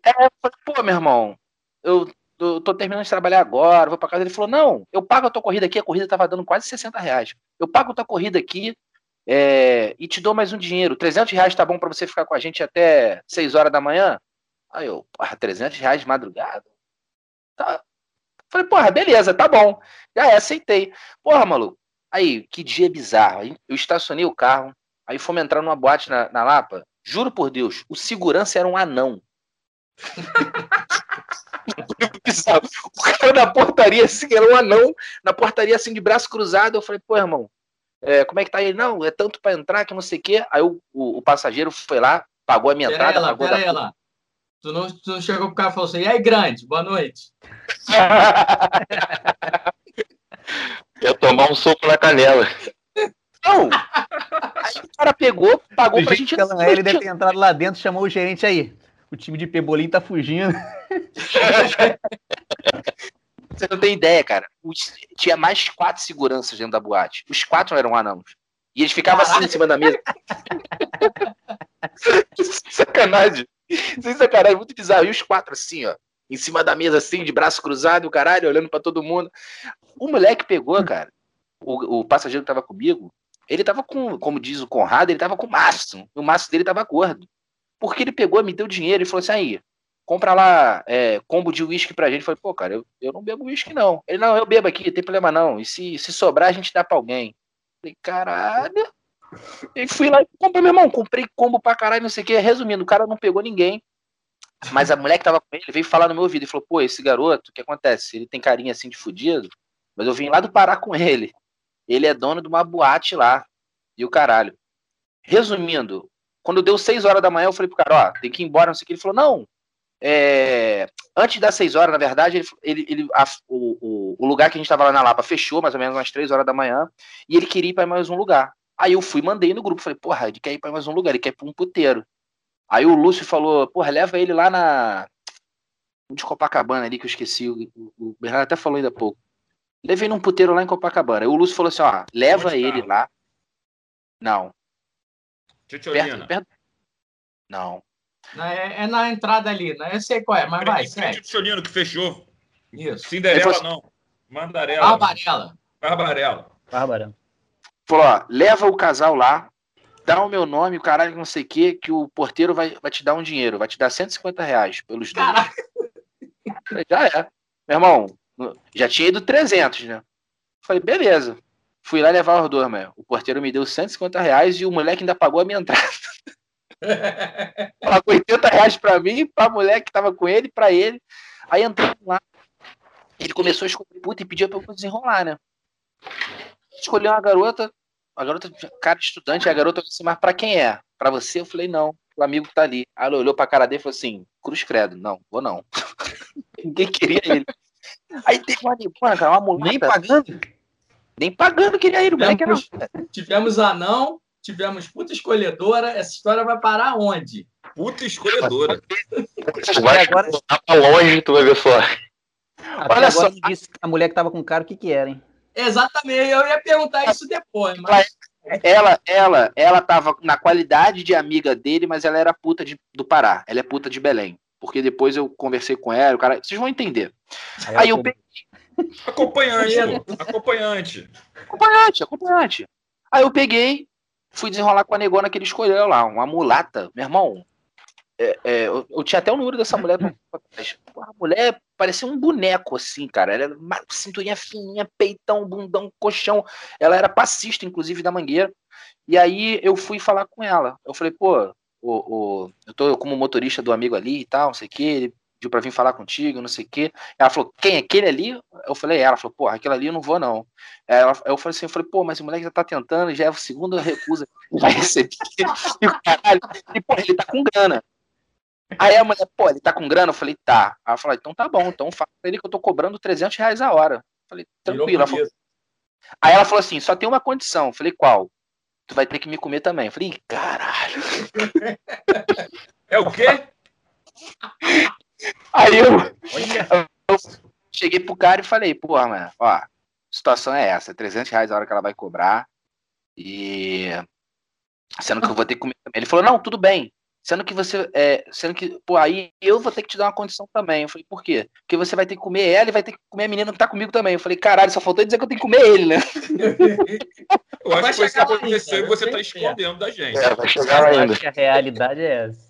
é, eu falei, pô, meu irmão, eu, tô terminando de trabalhar agora, vou pra casa. Ele falou, não, eu pago a tua corrida aqui, a corrida tava dando quase 60 reais. Eu pago a tua corrida aqui é, e te dou mais um dinheiro. 300 reais tá bom pra você ficar com a gente até 6 horas da manhã? Aí eu, porra, 300 reais de madrugada? Tá. Falei, porra, beleza, tá bom. Já é, aceitei. Porra, maluco. Aí, que dia bizarro. Eu estacionei o carro, aí fomos entrar numa boate na, na Lapa. Juro por Deus, o segurança era um anão. <laughs> Bizarro. o cara na portaria, assim, era um anão, na portaria, assim, de braço cruzado. Eu falei, pô, irmão, é, como é que tá ele? Não, é tanto pra entrar que não sei o quê. Aí o, o, o passageiro foi lá, pagou a minha
Pera aí,
entrada,
lá,
pagou
pera
da
aí, lá. Tu não, tu não chegou pro cara e falou assim, e aí, grande, boa noite. <laughs>
Ia tomar um soco na canela.
Não! Aí o cara pegou, pagou
Do
pra gente.
ela- ele deve ter entrado lá dentro, chamou o gerente aí. O time de Pebolim tá fugindo. <laughs>
Você não tem ideia, cara. Tinha mais quatro seguranças dentro da boate. Os quatro eram anãos. E eles ficavam assim em cima da mesa. <laughs> sacanagem. Sem sacanagem, muito bizarro. E os quatro assim, ó. Em cima da mesa, assim, de braço cruzado, o caralho, olhando pra todo mundo. O moleque pegou, cara. O, o passageiro que tava comigo, ele tava com, como diz o Conrado, ele tava com maço. O maço dele tava gordo. Porque ele pegou, me deu dinheiro e falou assim: aí, compra lá é, combo de uísque pra gente. Eu falei, pô, cara, eu, eu não bebo uísque, não. Ele, não, eu bebo aqui, não tem problema não. E se, se sobrar, a gente dá pra alguém. Eu falei, caralho. E fui lá e comprei, meu irmão. Comprei combo pra caralho, não sei o que. Resumindo, o cara não pegou ninguém. Mas a mulher que tava com ele veio falar no meu ouvido e falou: pô, esse garoto, o que acontece? Ele tem carinha assim de fudido, mas eu vim lá do Pará com ele. Ele é dono de uma boate lá. E o caralho. Resumindo, quando deu 6 horas da manhã, eu falei pro cara, ó, tem que ir embora, não sei o que. Ele falou, não. É, Antes das 6 horas, na verdade, ele, ele, ele- a- o, o- lugar que a gente tava lá na Lapa fechou, mais ou menos umas 3 horas da manhã, e ele queria ir pra mais um lugar. Aí eu fui, mandei no grupo, falei, porra, ele quer ir pra mais um lugar, ele quer ir pra um puteiro. Aí o Lúcio falou, porra, leva ele lá na. De Copacabana ali, que eu esqueci. O, o- Bernardo até falou ainda há pouco. Levei num puteiro lá em Copacabana. Aí o Lúcio falou assim: ó, leva ele lá. Não, perto, perto. Não.
Na- É, é na entrada ali, né? Eu sei qual é, mas vai, segue.
Titiolino que fechou.
Isso.
Cinderela não. Mandarela.
Barbarella.
Barbarela.
Bárbara.
Falou, ó, leva o casal lá, dá o meu nome, o caralho, não sei o que, que o porteiro vai, vai te dar um dinheiro, vai te dar 150 reais pelos dois.
Caraca.
Falei, Já é. Meu irmão, já tinha ido 300, né? Falei, beleza. Fui lá levar os dois, mano. O porteiro me deu 150 reais e o moleque ainda pagou a minha entrada. <laughs> <laughs> Pagou 80 reais pra mim, pra mulher que tava com ele, pra ele. Aí entramos lá. Ele começou a escolher puta e pediu pra eu desenrolar, né? Escolheu uma garota. A garota, cara estudante, a garota disse, mas pra quem é? Pra você? Eu falei, não. O amigo que tá ali. Aí ela olhou pra cara dele e falou assim: Cruz Credo. Não, vou não. <laughs> Ninguém queria ele. Aí teve uma negona, cara, uma mulata.
Nem pagando?
Nem pagando queria ir. O moleque era...
Tivemos anão, tivemos puta escolhedora. Essa história vai parar onde?
Puta escolhedora.
Tu vai
agora-
pra longe, tu vai ver só.
Até
Olha
agora
só.
disse que a mulher que tava com o cara, o que que era, hein?
Exatamente, eu ia perguntar isso depois, mas
ela, ela, ela tava na qualidade de amiga dele, mas ela era puta de, do Pará. Ela é puta de Belém. Porque depois eu conversei com ela, o cara. Vocês vão entender. Aí, Aí eu peguei.
Acompanhante, acompanhante.
Acompanhante, acompanhante. Aí eu peguei, fui desenrolar com a negona que ele escolheu lá, uma mulata. Meu irmão, é, é, eu, eu, tinha até o número dessa mulher. a mulher parecia um boneco, assim, cara. Ela era uma cinturinha fininha, peitão, bundão, colchão. Ela era passista, inclusive, da Mangueira. E aí eu fui falar com ela. Eu falei, pô, o, o, eu tô como motorista do amigo ali e tal, não sei o que. Ele pediu pra vir falar contigo, não sei o que. Ela falou, quem? Aquele ali? Eu falei, ela falou, pô, aquele ali eu não vou, não. Ela, eu falei assim, eu falei, pô, mas o moleque já tá tentando, já é o segundo recusa, já recebi. <laughs> E o caralho, e, pô, ele tá com grana. Aí a mulher, pô, ele tá com grana? Eu falei, tá. Ela falou, então tá bom, então fala pra ele que eu tô cobrando 300 reais a hora. Eu falei, tranquilo. Ela falou... Aí ela falou assim, só tem uma condição. Eu falei, qual? Tu vai ter que me comer também. Eu falei, caralho. <laughs>
É o quê? <laughs>
Aí eu, eu cheguei pro cara e falei, porra, mano, ó, a situação é essa, 300 reais a hora que ela vai cobrar e sendo que eu vou ter que comer também. Ele falou, não, tudo bem, Sendo que você. É, sendo que, pô, aí eu vou ter que te dar uma condição também. Eu falei, por quê? Porque você vai ter que comer ela e vai ter que comer a menina que tá comigo também. Eu falei, caralho, só faltou dizer que eu tenho que comer ele, né? <laughs>
eu acho vai que isso aconteceu e você tá escondendo da gente.
É, vai chegar ainda. Acho que a realidade é essa.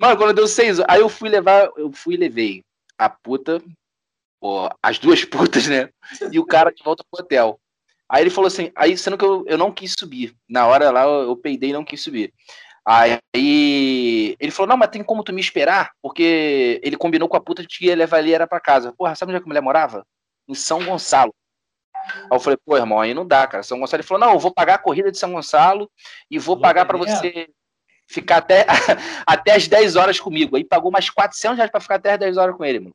Mano, quando deu seis aí eu fui levar, eu fui e levei a puta, pô, as duas <laughs> putas, né? E o cara de volta pro hotel. Aí ele falou assim, aí sendo que eu, eu não quis subir. Na hora lá eu, eu peidei e não quis subir. Aí ele falou: Não, mas tem como tu me esperar? Porque ele combinou com a puta que ia levar ele era pra casa. Porra, sabe onde é que a mulher morava? Em São Gonçalo. Aí eu falei: Pô, irmão, aí não dá, cara. São Gonçalo. Ele falou: Não, eu vou pagar a corrida de São Gonçalo e vou pagar para você ficar até, <laughs> até as 10 horas comigo. Aí pagou mais 400 reais pra ficar até as 10 horas com ele, mano.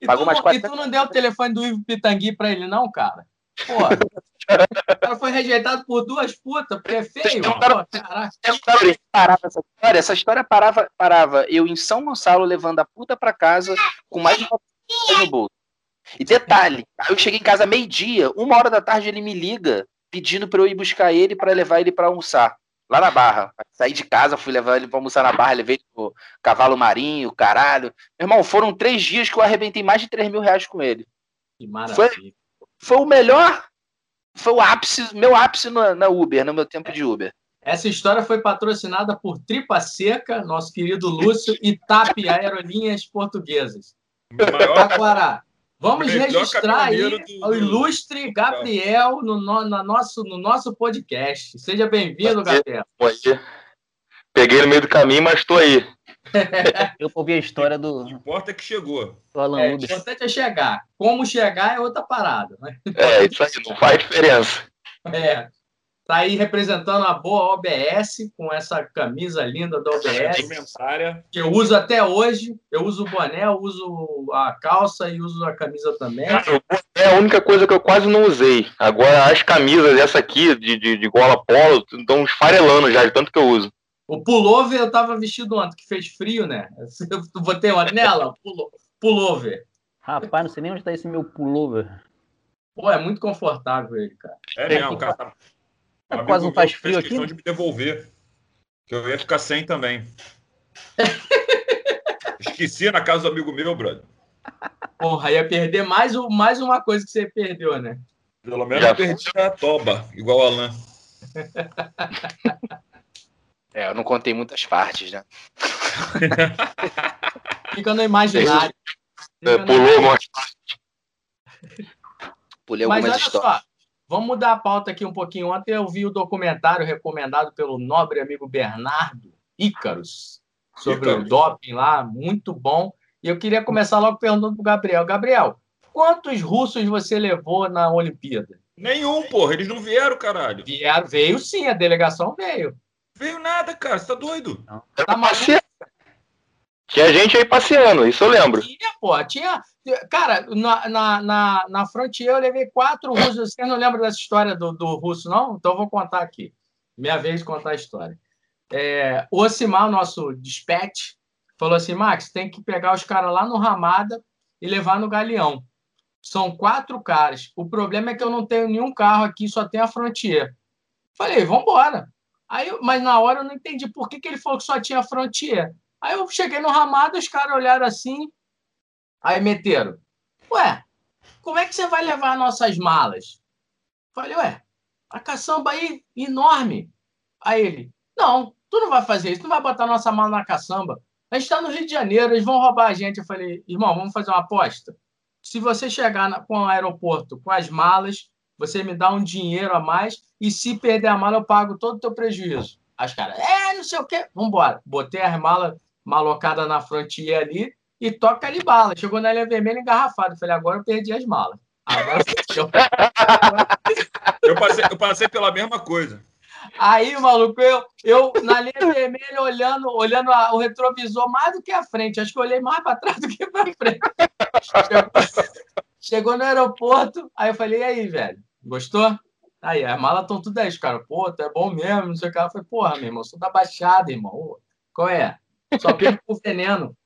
E pagou tu, mais 400 E tu não deu o telefone do Ivo Pitangui pra ele, não, cara? Pô, <laughs> o cara foi rejeitado por duas putas, porque é feio.
parava essa história. Essa história parava, parava eu em São Gonçalo levando a puta pra casa com mais de uma no bolso. E detalhe, eu cheguei em casa meio-dia, uma hora da tarde ele me liga pedindo para eu ir buscar ele para levar ele para almoçar. Lá na Barra. Saí de casa, fui levar ele para almoçar na Barra, levei o cavalo marinho, caralho. Meu irmão, foram três dias que eu arrebentei mais de 3 mil reais com ele.
Que maravilha.
Foi, foi o melhor, foi o ápice, meu ápice na, na Uber, no meu tempo de Uber.
Essa história foi patrocinada por Tripa Seca, nosso querido Lúcio, e TAP Aerolinhas Portuguesas. Taquará. Vamos registrar aí do, o ilustre Gabriel no, no, na nosso, no nosso podcast. Seja bem-vindo, Gabriel.
Peguei no meio do caminho, mas estou aí. <laughs>
Eu ouvi a história do.
O que importa é que chegou.
Do é, o importante é chegar. Como chegar é outra parada. Né?
É, isso aí, não faz diferença.
É. Tá aí representando a boa OBS, com essa camisa linda da OBS. Que eu uso até hoje. Eu uso o boné, eu uso a calça e uso a camisa também.
É a única coisa que eu quase não usei. Agora as camisas, essa aqui, de, de, de gola polo, estão esfarelando já, de tanto que eu uso.
O pullover eu tava vestido ontem, que fez frio, né? <laughs> Eu botei uma nela, pullover.
Rapaz, não sei nem onde tá esse meu pullover.
Pô, é muito confortável ele, cara.
É mesmo, cara. Tá...
É, quase não faz frio aqui. questão
de me devolver. Que eu ia ficar sem também. <laughs> Esqueci na casa do amigo meu, brother.
Porra, ia perder mais, mais uma coisa que você perdeu, né?
Pelo menos Já perdi a toba, igual o Alan. <laughs>
É, eu não contei muitas partes, né? <laughs>
Fica no imaginário.
É, pulou umas partes.
Pulei algumas Mas olha histórias. Só,
vamos mudar a pauta aqui um pouquinho. Ontem eu vi o documentário recomendado pelo nobre amigo Bernardo Ícaros sobre Ícaros. o doping lá, muito bom. E eu queria começar logo perguntando para o Gabriel. Gabriel, quantos russos você levou na Olimpíada?
Nenhum, porra. Eles não vieram, caralho.
Vieram, veio sim, a delegação veio.
Veio nada, cara. Você tá doido? Não.
Tá maluco? Tinha gente aí passeando, isso eu lembro.
Tinha, pô. Tinha. Cara, na, na, na, na Frontier eu levei quatro russos. Você não lembra dessa história do, do russo, não? Então eu vou contar aqui. Minha vez de contar a história. É, o Osimar, nosso dispatch, falou assim: Max, tem que pegar os caras lá no Ramada e levar no Galeão. São quatro caras. O problema é que eu não tenho nenhum carro aqui, só tem a Frontier. Falei, vamos embora. Aí, mas na hora eu não entendi por que, que ele falou que só tinha Frontier. Aí eu cheguei no ramado, os caras olharam assim, aí meteram. Ué, como é que você vai levar nossas malas? Falei, ué, a caçamba aí enorme. Aí ele, não, tu não vai fazer isso, tu não vai botar nossa mala na caçamba. A gente está no Rio de Janeiro, eles vão roubar a gente. Eu falei, irmão, vamos fazer uma aposta. Se você chegar na, com o aeroporto com as malas, você me dá um dinheiro a mais e se perder a mala, eu pago todo o teu prejuízo. As caras, é, não sei o quê. Vamos embora. Botei as malas malocadas na frontier ali e toca ali bala. Chegou na linha vermelha engarrafado. Falei, agora eu perdi as malas. Agora <laughs>
eu, passei, eu passei pela mesma coisa.
Aí, maluco, eu, eu na linha vermelha olhando, olhando a, o retrovisor mais do que a frente. Acho que eu olhei mais para trás do que para frente. Chegou, chegou, no aeroporto, aí eu falei, e aí, velho, gostou? Aí, as malas estão tudo aí, cara. Pô, é bom mesmo, não sei o que. Eu falei, porra, meu irmão, sou da Baixada, irmão. Qual é? Só perco o veneno.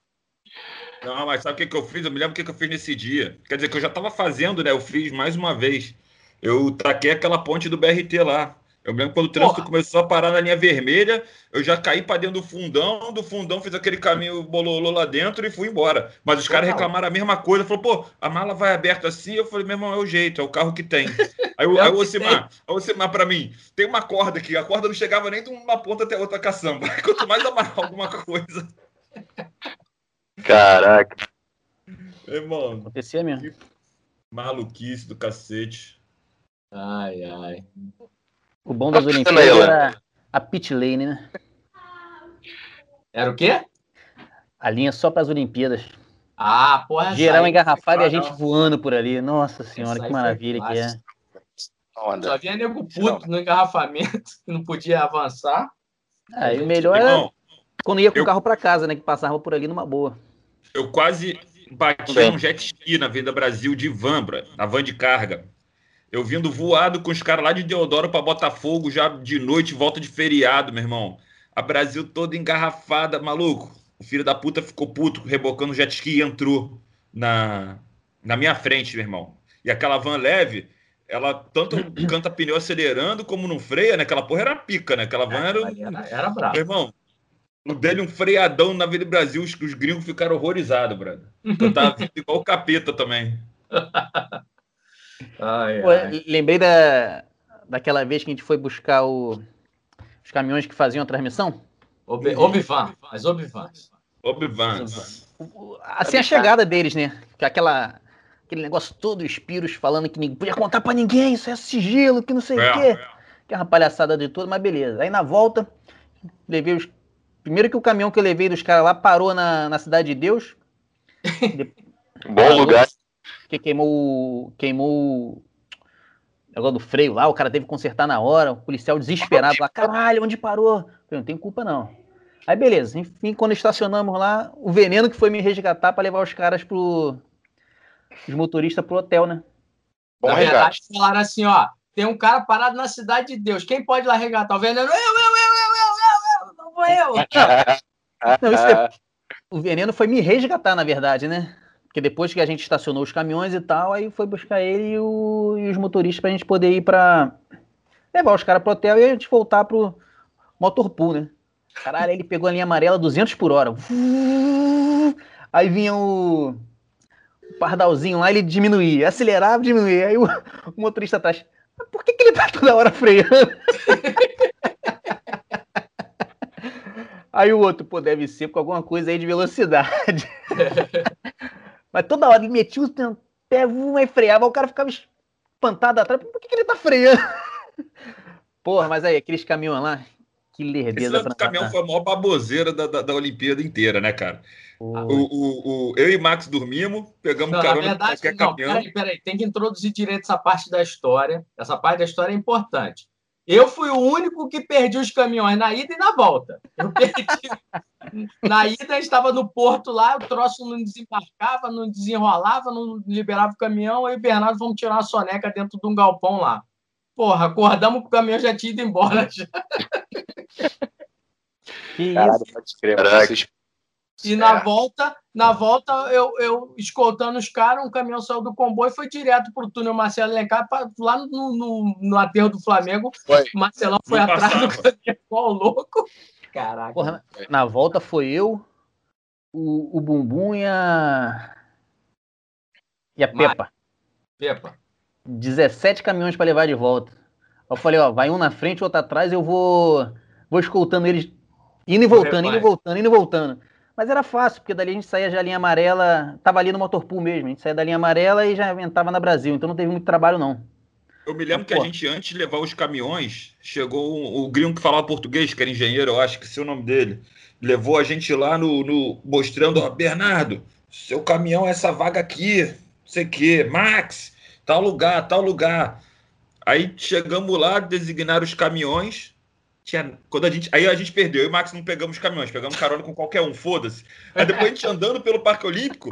Não, mas sabe o que, que eu fiz? Eu me lembro o que, que eu fiz nesse dia. Quer dizer, que eu já estava fazendo, né? Eu fiz mais uma vez. Eu taquei aquela ponte do BRT lá. Eu lembro quando o trânsito Porra. começou a parar na linha vermelha, eu já caí para dentro do fundão, do fundão fiz aquele caminho bololô lá dentro e fui embora. Mas os caras reclamaram a mesma coisa, falou, pô, a mala vai aberta assim, eu falei, meu irmão, é o jeito, é o carro que tem. Aí, <laughs> é aí o Ocimar, o Ocimar para mim, tem uma corda aqui, a corda não chegava nem de uma ponta até outra caçamba. <laughs> Quanto mais amarrar alguma coisa.
Caraca.
Irmão.
Acontecia mesmo.
Maluquice do cacete.
Ai, ai.
O bom das Olimpíadas era a pit lane, né?
Era o quê?
A linha só para as Olimpíadas.
Ah, porra.
Geral engarrafado e a gente voando por ali. Nossa senhora, que maravilha que é.
Só havia nego puto no engarrafamento, <laughs> que não podia avançar.
Ah, e o melhor era quando ia com eu... o carro para casa, né? Que passava por ali numa boa.
Eu quase bati um jet ski na Venda Brasil de van, na van de carga. Eu vindo voado com os caras lá de Deodoro para Botafogo, já de noite, volta de feriado, meu irmão. A Brasil toda engarrafada, maluco. O filho da puta ficou puto, rebocando o jet ski e entrou na, na minha frente, meu irmão. E aquela van leve, ela tanto <clears throat> canta pneu acelerando como não freia, né? Aquela porra era pica, né? Aquela van era.
Era, era brava.
Meu irmão, o dele um freadão na Avenida Brasil, os, os gringos ficaram horrorizados, brother. Eu tava igual o capeta também. <laughs>
Ai, Pô, ai. Lembrei da, daquela vez que a gente foi buscar o, os caminhões que faziam a transmissão.
Obivan, as Obivans.
Obivans.
Assim, a chegada deles, né? Aquela, aquele negócio todo, os piros falando que ninguém podia contar pra ninguém, isso é sigilo, que não sei é, o quê. É. Que é uma palhaçada de tudo, mas beleza. Aí na volta, levei os. Primeiro que o caminhão que eu levei dos caras lá parou na, na Cidade de Deus. <laughs>
Bom lugar
porque queimou, queimou o negócio do freio lá, o cara teve que consertar na hora, o policial desesperado lá, caralho, onde parou? Eu não tenho culpa não. Aí beleza, enfim, quando estacionamos lá, o veneno que foi me resgatar para levar os caras pro os motoristas pro hotel, né?
Bom, na verdade, falaram assim, ó, tem um cara parado na cidade de Deus, quem pode lá resgatar? O veneno, eu, eu, eu, eu, não vou eu. <laughs>
Não, é... <laughs> O veneno foi me resgatar, na verdade, né? Porque depois que a gente estacionou os caminhões e tal, aí foi buscar ele e, o, e os motoristas pra gente poder ir pra. levar os caras pro hotel e a gente voltar pro motorpool, né? Caralho, ele pegou a linha amarela 200 por hora. <laughs> Aí vinha o, o pardalzinho lá, ele diminuía, acelerava, diminuía. Aí o, o motorista atrás, por que, que ele tá toda hora freando? Aí o outro, pô, deve ser com alguma coisa aí de velocidade. <laughs> Mas toda hora ele metia o pé, e freava, o cara ficava espantado atrás. Por que, que ele tá freando? <laughs> Porra, mas aí, aqueles caminhões lá, que lerdeza.
Esse caminhão foi a maior baboseira da, da, da Olimpíada inteira, né, cara? O, o, o, eu e Max dormimos, pegamos não, carona
verdade, qualquer não, caminhão. Peraí, peraí, tem que introduzir direito essa parte da história. Essa parte da história é importante. Eu fui o único que perdi os caminhões na ida e na volta. Eu perdi. <laughs> na ida, a gente estava no porto lá, o troço não desembarcava, não desenrolava, não liberava o caminhão. Eu e o Bernardo fomos tirar uma soneca dentro de um galpão lá. Porra, acordamos que o caminhão já tinha ido embora. Já.
Que isso? Caralho, pode
crer. Caraca. Vocês,
E na volta, na volta eu, eu escoltando os caras, um caminhão saiu do comboio e foi direto pro túnel Marcelo Alencar, pra, lá no, no, no aterro do Flamengo.
Foi.
O Marcelão foi
Não
atrás do
passava.
caminhão igual louco. Caraca.
Porra, na, na volta foi eu, o, o Bumbum e a. E a. Pepa.
Pepa.
17 caminhões para levar de volta. Eu falei, ó, vai um na frente, outro atrás, eu vou vou escoltando eles indo e voltando, indo e voltando, indo e voltando. Mas era fácil, porque dali a gente saía já linha amarela, tava ali no motorpool mesmo, a gente saía da linha amarela e já entrava na Brasil, então não teve muito trabalho não.
Eu me lembro que a gente, antes de levar os caminhões, chegou o, o gringo que falava português, que era engenheiro, eu acho que esse é o nome dele. Levou a gente lá no. no- mostrando, ó, Bernardo, seu caminhão é essa vaga aqui, não sei o quê, Max, tal lugar, tal lugar. Aí chegamos lá, designaram os caminhões. Tinha, quando a gente, aí a gente perdeu, eu e o Max não pegamos caminhões, pegamos carona com qualquer um, foda-se. Aí depois a gente andando pelo Parque Olímpico,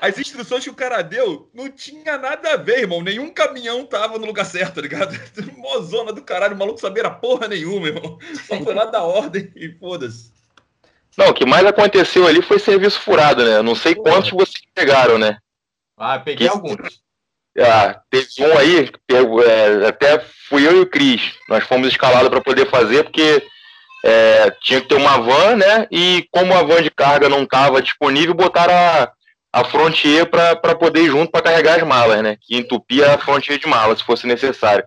as instruções que o cara deu não tinha nada a ver, irmão. Nenhum caminhão tava no lugar certo, tá ligado? <laughs> Mó zona do caralho, o maluco sabia porra nenhuma, irmão. Só foi lá da ordem e foda-se.
Não, o que mais aconteceu ali foi serviço furado, né? Não sei quantos vocês pegaram, né?
Ah, peguei
Que-
alguns.
Ah, teve um aí, é, até fui eu e o Cris. Nós fomos escalados para poder fazer, porque é, tinha que ter uma van, né? E como a van de carga não estava disponível, botaram a, a Frontier para poder ir junto para carregar as malas, né? Que entupia a Frontier de malas, se fosse necessário.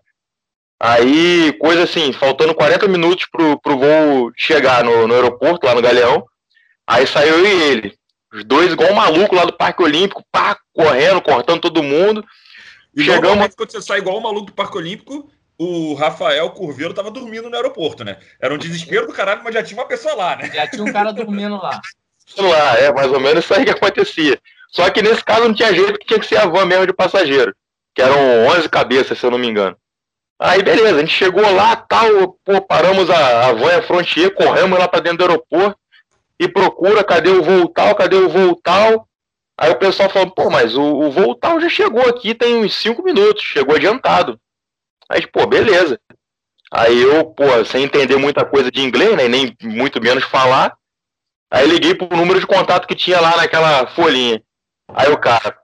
Aí, coisa assim, faltando 40 minutos pro, pro voo chegar no, no aeroporto, lá no Galeão. Aí saiu eu e ele. Os dois igual um maluco lá do Parque Olímpico, pá, correndo, cortando todo mundo.
E
Chegamos-
quando você sai igual o maluco do Parque Olímpico, o Rafael Curveiro tava dormindo no aeroporto, né? Era um desespero do caralho, mas já tinha uma pessoa lá, né?
Já tinha um cara dormindo lá.
lá, é mais ou menos isso aí que acontecia. Só que nesse caso não tinha jeito, que tinha que ser a van mesmo de passageiro, que eram 11 cabeças, se eu não me engano. Aí beleza, a gente chegou lá, tal, pô, paramos a, a van e a Frontier, corremos lá pra dentro do aeroporto e procura, cadê o voo tal, cadê o voo tal? Aí o pessoal falou, pô, mas o, o já chegou aqui, tem uns 5 minutos, chegou adiantado. Aí, pô, beleza. Aí eu, pô, sem entender muita coisa de inglês, né, nem muito menos falar, Aí liguei pro número de contato que tinha lá naquela folhinha. Aí o cara,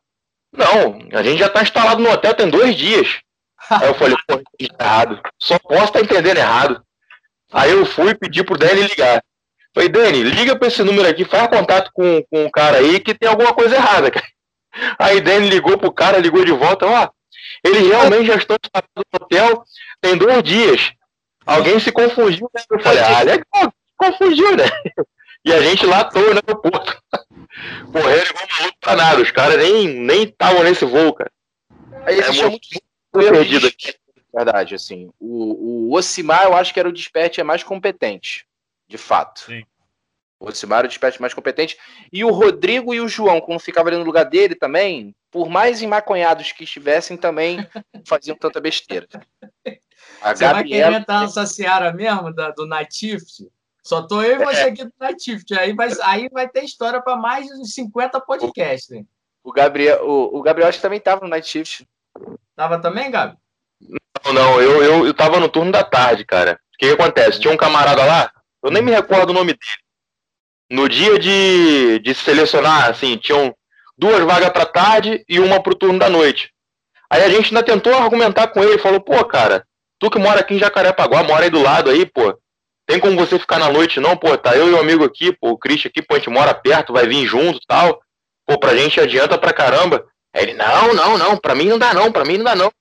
não, a gente já tá instalado no hotel tem dois dias. Aí eu falei, pô, tá <laughs> errado. Só posso estar entendendo errado. Aí eu fui e pedi pro Dani ligar. Falei, Dani, liga pra esse número aqui, faz contato com, com o cara aí que tem alguma coisa errada, cara. <laughs> Aí Dani ligou pro cara, ligou de volta, ó. Ele realmente já instalado no hotel tem dois dias. Alguém se confundiu, né? Eu falei, ah, legal, confundiu, né? <laughs> E a gente lá à toa no aeroporto. <laughs> Correndo igual maluco pra nada. Os caras nem nem estavam nesse voo, cara.
Aí
É
muito de
perdido aqui.
verdade, assim. O, o Ocimar, eu acho que era o dispatcher mais competente, de fato.
Sim.
O Ocimar era o dispatcher mais competente. E o Rodrigo e o João, quando ficava ali no lugar dele também, por mais emaconhados que estivessem, também <laughs> faziam tanta besteira. A
Você vai querer
Gabriela.
entrar nessa seara mesmo da, do Night Shift? Só tô eu e você aqui do Night Shift. Aí vai, aí vai ter história para mais de uns 50 podcasts. hein?
O Gabriel, o, o Gabriel acho que também estava no Night Shift.
Tava também, Gabi?
Não, não, eu, eu, eu tava no turno da tarde, cara. O que, que acontece? Tinha um camarada lá, eu nem me recordo o nome dele. No dia de, de selecionar, assim, tinham duas vagas pra tarde e uma pro turno da noite. Aí a gente ainda tentou argumentar com ele, falou, pô, cara, tu que mora aqui em Jacarepaguá, mora aí do lado aí, pô, tem como você ficar na noite não, pô, tá eu e o amigo aqui, pô, o Christian aqui, pô, a gente mora perto, vai vir junto e tal, pô, pra gente adianta pra caramba. Aí ele, não, não, não, pra mim não dá não, pra mim não dá não.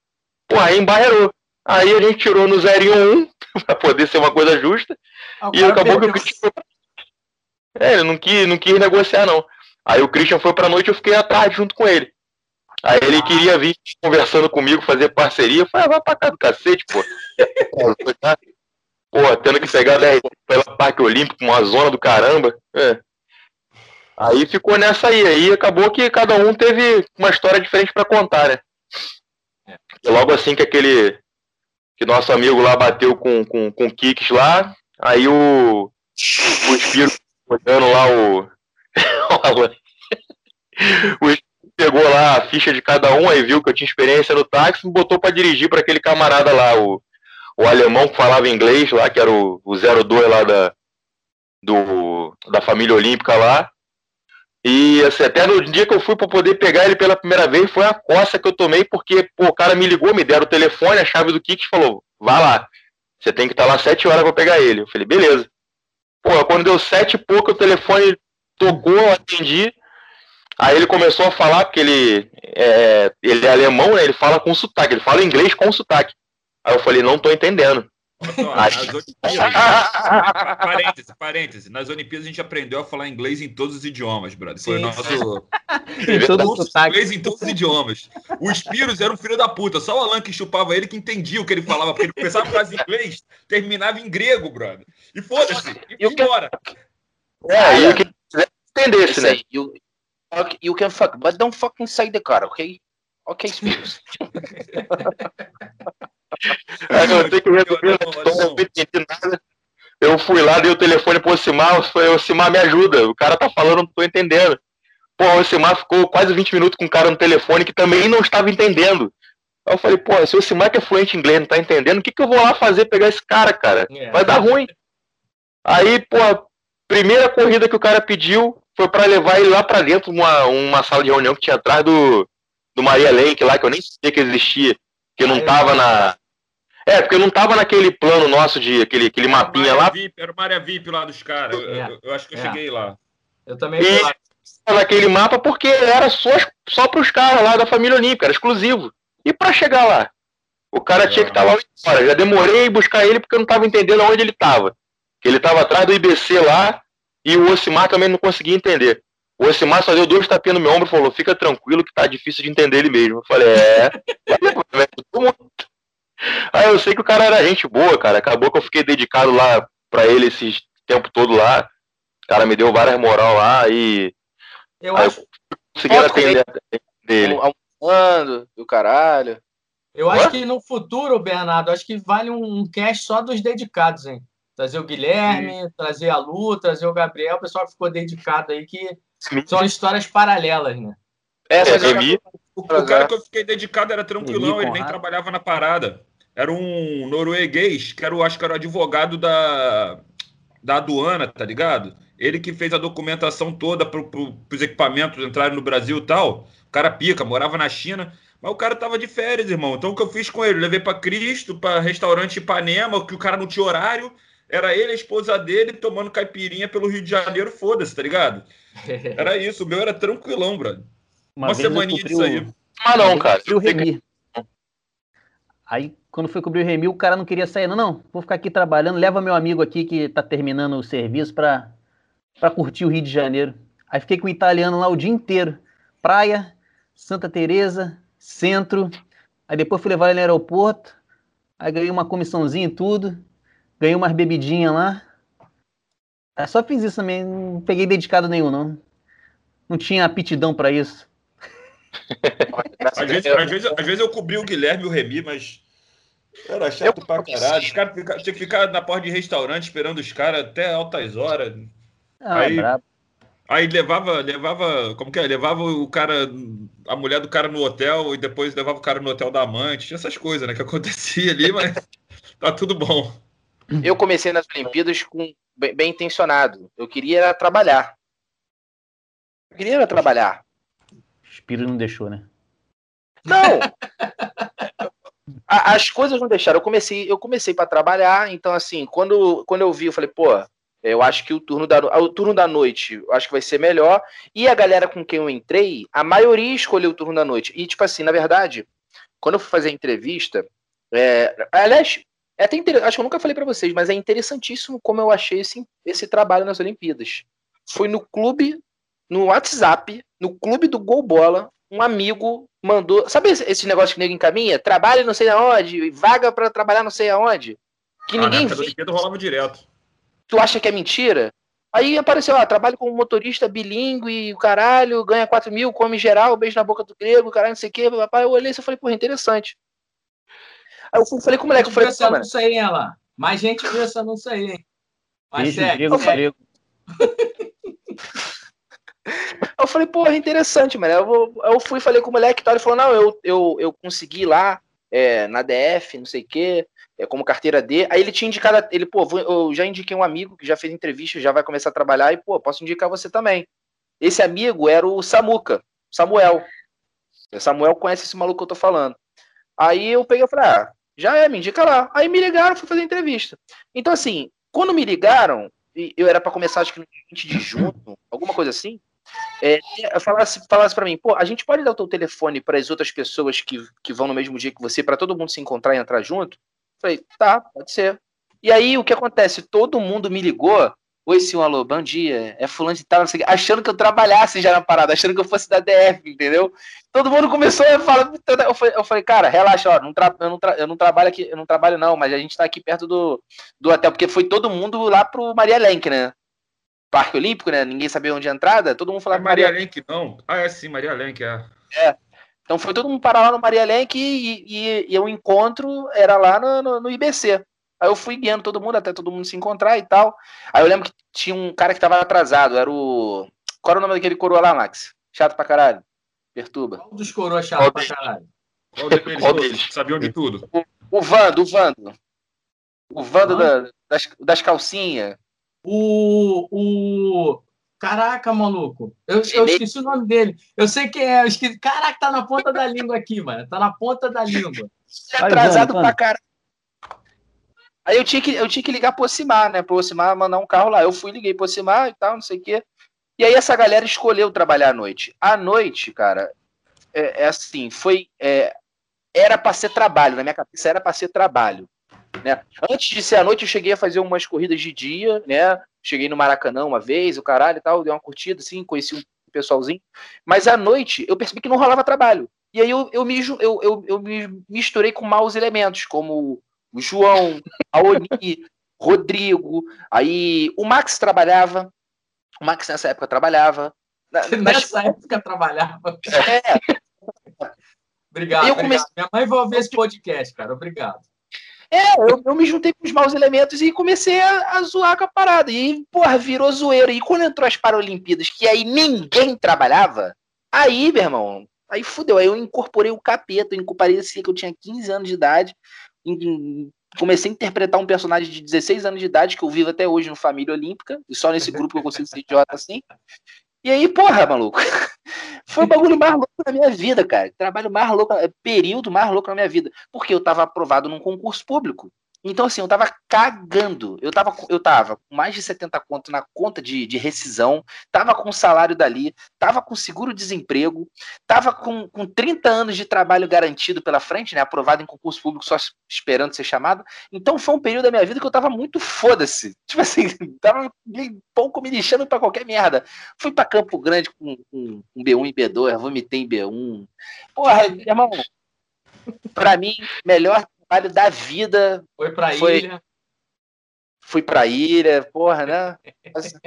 Pô, aí embarreirou. Aí a gente tirou no 0 e 1 pra poder ser uma coisa justa.
Ah,
E acabou que o. Christian. É, ele não quis, não quis negociar, não. Aí o Christian foi pra noite e eu fiquei à tarde junto com ele. Aí ele
Ah.
queria vir conversando comigo, fazer parceria. Eu falei, ah, vai pra cá do cacete, pô. <laughs> pô, tendo que pegar 10 pela Parque Olímpico, uma zona do caramba. É. Aí ficou nessa aí. Aí acabou que cada um teve uma história diferente pra contar, né? E logo assim que aquele. Que nosso amigo lá bateu com, com, com o Kicks lá, aí o. O Espiro olhando lá o. <laughs> o Alan. o Espiro pegou lá a ficha de cada um, aí viu que eu tinha experiência no táxi, me botou pra dirigir para aquele camarada lá, o, o alemão que falava inglês lá, que era o, o 02 lá da, do, da família olímpica lá. E assim, até no dia que eu fui para poder pegar ele pela primeira vez, foi a coça que eu tomei, porque pô, o cara me ligou, me deram o telefone, a chave do Kicks falou: vá lá, você tem que estar lá sete horas para pegar ele. Eu falei, beleza. Pô, quando deu sete e pouco, o telefone tocou, eu atendi. Aí ele começou a falar, porque ele é, ele é alemão, né? Ele fala com sotaque, ele fala inglês com sotaque. Aí eu falei, não tô entendendo.
Nas Olimpíadas, <laughs> parêntese, parêntese. Nas Olimpíadas a gente aprendeu a falar inglês em todos os idiomas, brother. Foi
Sim.
o nosso.
Em todo
Curso de
sotaque.
inglês em todos os idiomas. O Spiros era um filho da puta. Só o Alan que chupava ele que entendia o que ele falava, porque ele começava a frase em inglês, terminava em grego, brother. E foda-se, e
quero-
embora.
É, e o que entendesse,
Isso
né?
aí, you, you can fuck, but don't fucking say the car, ok? Ok, Spiros. <laughs>
Aí eu tenho que resolver não entendi nada. Eu fui lá, dei o telefone pro Ocimar, eu falei, Ocimar, me ajuda. O cara tá falando, não tô entendendo. Pô, o Ocimar ficou quase 20 minutos com o cara no telefone que também não estava entendendo. Aí eu falei, pô, se o Ocimar que é fluente em inglês não tá entendendo, o que, que eu vou lá fazer pegar esse cara, cara?
É.
Vai dar ruim. Aí, pô, a primeira corrida que o cara pediu foi pra levar ele lá pra dentro, uma, uma sala de reunião que tinha atrás do, do Maria Lenk lá, que eu nem sabia que existia, que não tava
não.
na. É, porque não tava naquele plano nosso de aquele, aquele mapinha
Era uma
lá,
VIP, era uma área VIP lá dos caras. Eu,
É.
eu- eu acho que eu
É.
cheguei lá.
Eu também fui lá.
naquele mapa porque era só, só pros caras lá da família Olímpica, era exclusivo. E pra chegar lá? O cara tinha que estar lá oito horas. Já demorei em buscar ele porque eu não tava entendendo onde ele tava. Que ele tava atrás do IBC lá e o Ocimar também não conseguia entender. O Ocimar só deu dois tapinhas no meu ombro e falou: fica tranquilo que tá difícil de entender ele mesmo. Eu falei, é. <laughs> tô muito. Aí eu sei que o cara era gente boa, cara. Acabou que eu fiquei dedicado lá pra ele esse tempo todo lá. O cara me deu várias moral lá e
Eu
Aí
acho,
consegui
Foto
atender dele.
Almoçando, do caralho.
eu acho que no futuro, Bernardo, acho que vale um, um cast só dos dedicados, hein? Trazer o Guilherme, trazer a Lu, trazer o Gabriel, o pessoal que ficou dedicado aí, que são histórias paralelas, né?
Essa
É,
já-
Emi,
O, o cara que eu fiquei dedicado era tranquilão, ele nem trabalhava na parada. Era um norueguês, que era, o- acho que era o advogado da, da aduana, tá ligado? Ele que fez a documentação toda para pro, os equipamentos entrarem no Brasil e tal. O cara pica, morava na China. Mas o cara tava de férias, irmão. Então o que eu fiz com ele? Levei para Cristo, para restaurante Ipanema, que o cara não tinha horário. Era ele, a esposa dele, tomando caipirinha pelo Rio de Janeiro, foda-se, tá ligado? <laughs> Era isso, o meu era tranquilão, brother. Uma,
eu
semaninha
cobri
disso
o-
aí.
Ah, não, cara.
Remy. Aí, quando foi cobrir o Remy, o cara não queria sair. Não, não, vou ficar aqui trabalhando. Leva meu amigo aqui que tá terminando o serviço pra, pra curtir o Rio de Janeiro. Aí fiquei com o italiano lá o dia inteiro. Praia, Santa Teresa, centro. Aí depois fui levar ele no aeroporto. Aí ganhei uma comissãozinha e tudo. Ganhei umas bebidinhas lá. Só fiz isso também. Não peguei dedicado nenhum, não. Não tinha aptidão pra isso. <laughs>
Às vezes, às, vezes, às vezes eu cobri o Guilherme e o Remy, mas era chato pra caralho. Os caras fica- tinha que ficar na porta de restaurante esperando os caras até altas horas.
Ah,
Aí-. Aí levava, levava, como que é? Levava o cara, a mulher do cara no hotel e depois levava o cara no hotel da amante. Tinha essas coisas, né, que <laughs> acontecia ali, mas tá tudo bom.
Eu comecei nas Olimpíadas com bem, bem intencionado. Eu queria era trabalhar. Eu queria era trabalhar.
Espírito não deixou, né?
Não. <laughs> A- As coisas não deixaram. Eu comecei, eu comecei para trabalhar, então assim, quando, quando eu vi, eu falei, pô, eu acho que o turno da o turno da noite, acho que vai ser melhor. E a galera com quem eu entrei, a maioria escolheu o turno da noite. E tipo assim, na verdade, quando eu fui fazer a entrevista, é, aliás, é até inter... acho que eu nunca falei para vocês, mas é interessantíssimo como eu achei esse, esse trabalho nas Olimpíadas. Foi no clube, no WhatsApp, no clube do Gol Bola, um amigo mandou. Sabe esse, negócio que o nego encaminha? Trabalho não sei aonde, vaga para trabalhar não sei aonde. Que
Ah,
ninguém vê,
Olimpíada rolava direto.
tu acha que é mentira? Aí apareceu, ah, trabalho como motorista bilíngue, o caralho, ganha 4 mil, come geral, beijo na boca do grego, caralho, não sei o quê, papai. Eu olhei e falei, porra, interessante. Aí eu falei com o moleque, eu falei, mano,
anúncio aí, Alain? Mais gente viu esse anúncio aí, hein? Mas
Beijo, grego, grego. <laughs>
Eu falei, porra, interessante, mano. Eu, eu fui falei com o moleque e tal. Ele falou, não, eu, eu, eu consegui lá é, na DF, não sei o quê, é, como carteira D. Aí ele tinha indicado, ele, pô, eu já indiquei um amigo que já fez entrevista, já vai começar a trabalhar, e, pô, posso indicar você também. Esse amigo era o Samuca, Samuel. O Samuel conhece esse maluco que eu tô falando. Aí eu peguei e falei, ah, já é, me indica lá. Aí me ligaram, fui fazer entrevista. Então, assim, quando me ligaram, eu era para começar acho que no 20 de junho, alguma coisa assim, é, falasse, falasse para mim, pô, a gente pode dar o teu telefone para as outras pessoas que, que vão no mesmo dia que você, para todo mundo se encontrar e entrar junto? Falei, tá, pode ser. E aí o que acontece? Todo mundo me ligou Oi, sim, alô, bom dia. É fulano de tal, achando que eu trabalhasse já na parada, achando que eu fosse da DF, entendeu? Todo mundo começou a falar. Eu falei, cara, relaxa, ó, não tra, eu, não tra, eu não trabalho aqui, eu não trabalho, não, mas a gente tá aqui perto do, do hotel, porque foi todo mundo lá pro Maria Lenk, né? Parque Olímpico, né? Ninguém sabia onde é entrada, todo mundo falava.
É Maria Lenk, não. Ah, é sim, Maria Lenk, é.
É. Então foi todo mundo parar lá no Maria Lenk e, e, e o encontro era lá no, no, no IBC. Aí eu fui guiando todo mundo até todo mundo se encontrar e tal. Aí eu lembro que tinha um cara que tava atrasado, era o. Qual era o nome daquele coroa lá, Max? Chato pra caralho. Perturba.
Qual dos coroas chato pra caralho?
Qual deles? Sabiam de tudo.
O, o Vando, o Vando. O Vando da, das, das calcinhas.
O. O. Caraca, maluco. Eu, eu esqueci o nome dele. Eu sei quem é. Eu esqueci... Caraca, tá na ponta da língua aqui, mano. Tá na ponta da língua.
Atrasado pra caralho. Aí eu tinha que, eu tinha que ligar pro Ocimar, né? Pro Ocimar mandar um carro lá. Eu fui, liguei pro Ocimar e tal, não sei o quê. E aí essa galera escolheu trabalhar à noite. À noite, cara, é, é assim, foi. É, era para ser trabalho, na minha cabeça era para ser trabalho. Né? Antes de ser à noite, eu cheguei a fazer umas corridas de dia, né? Cheguei no Maracanã uma vez, o caralho e tal, dei uma curtida, assim, conheci um pessoalzinho. Mas à noite eu percebi que não rolava trabalho. E aí eu, eu, me, eu, eu, eu me misturei com maus elementos, como o João, a Oni, <laughs> Rodrigo, aí o Max trabalhava, o Max nessa época trabalhava. <laughs>
Nessa época trabalhava. É. <laughs> obrigado, eu comecei... Minha mãe vai ouvir esse podcast, cara. Obrigado.
É, eu, eu, me juntei com os maus elementos e comecei a, a, zoar com a parada. E, porra, virou zoeira. E quando entrou as Paralimpíadas, que aí ninguém trabalhava, aí, meu irmão, aí fudeu. Aí eu incorporei o capeta, eu parecia que eu tinha 15 anos de idade comecei a interpretar um personagem de 16 anos de idade que eu vivo até hoje no Família Olímpica, e só nesse grupo que eu consigo ser idiota assim. E aí, porra, maluco, <laughs> foi o bagulho mais louco da minha vida, cara. Trabalho mais louco, período mais louco na minha vida. Porque eu tava aprovado num concurso público. Então, assim, eu tava cagando. Eu tava, eu tava com mais de 70 conto na conta de, de rescisão, tava com o salário dali, tava com seguro-desemprego, tava com, com 30 anos de trabalho garantido pela frente, né? Aprovado em concurso público, só esperando ser chamado. Então, foi um período da minha vida que eu tava muito foda-se. <laughs> Tipo assim, tava pouco me lixando pra qualquer merda. Fui pra Campo Grande com, com, com B1 e B2, vomitei em B1. Porra, irmão, pra mim, melhor trabalho da vida.
Foi pra foi, ilha.
Fui pra ilha, porra, né? Quase,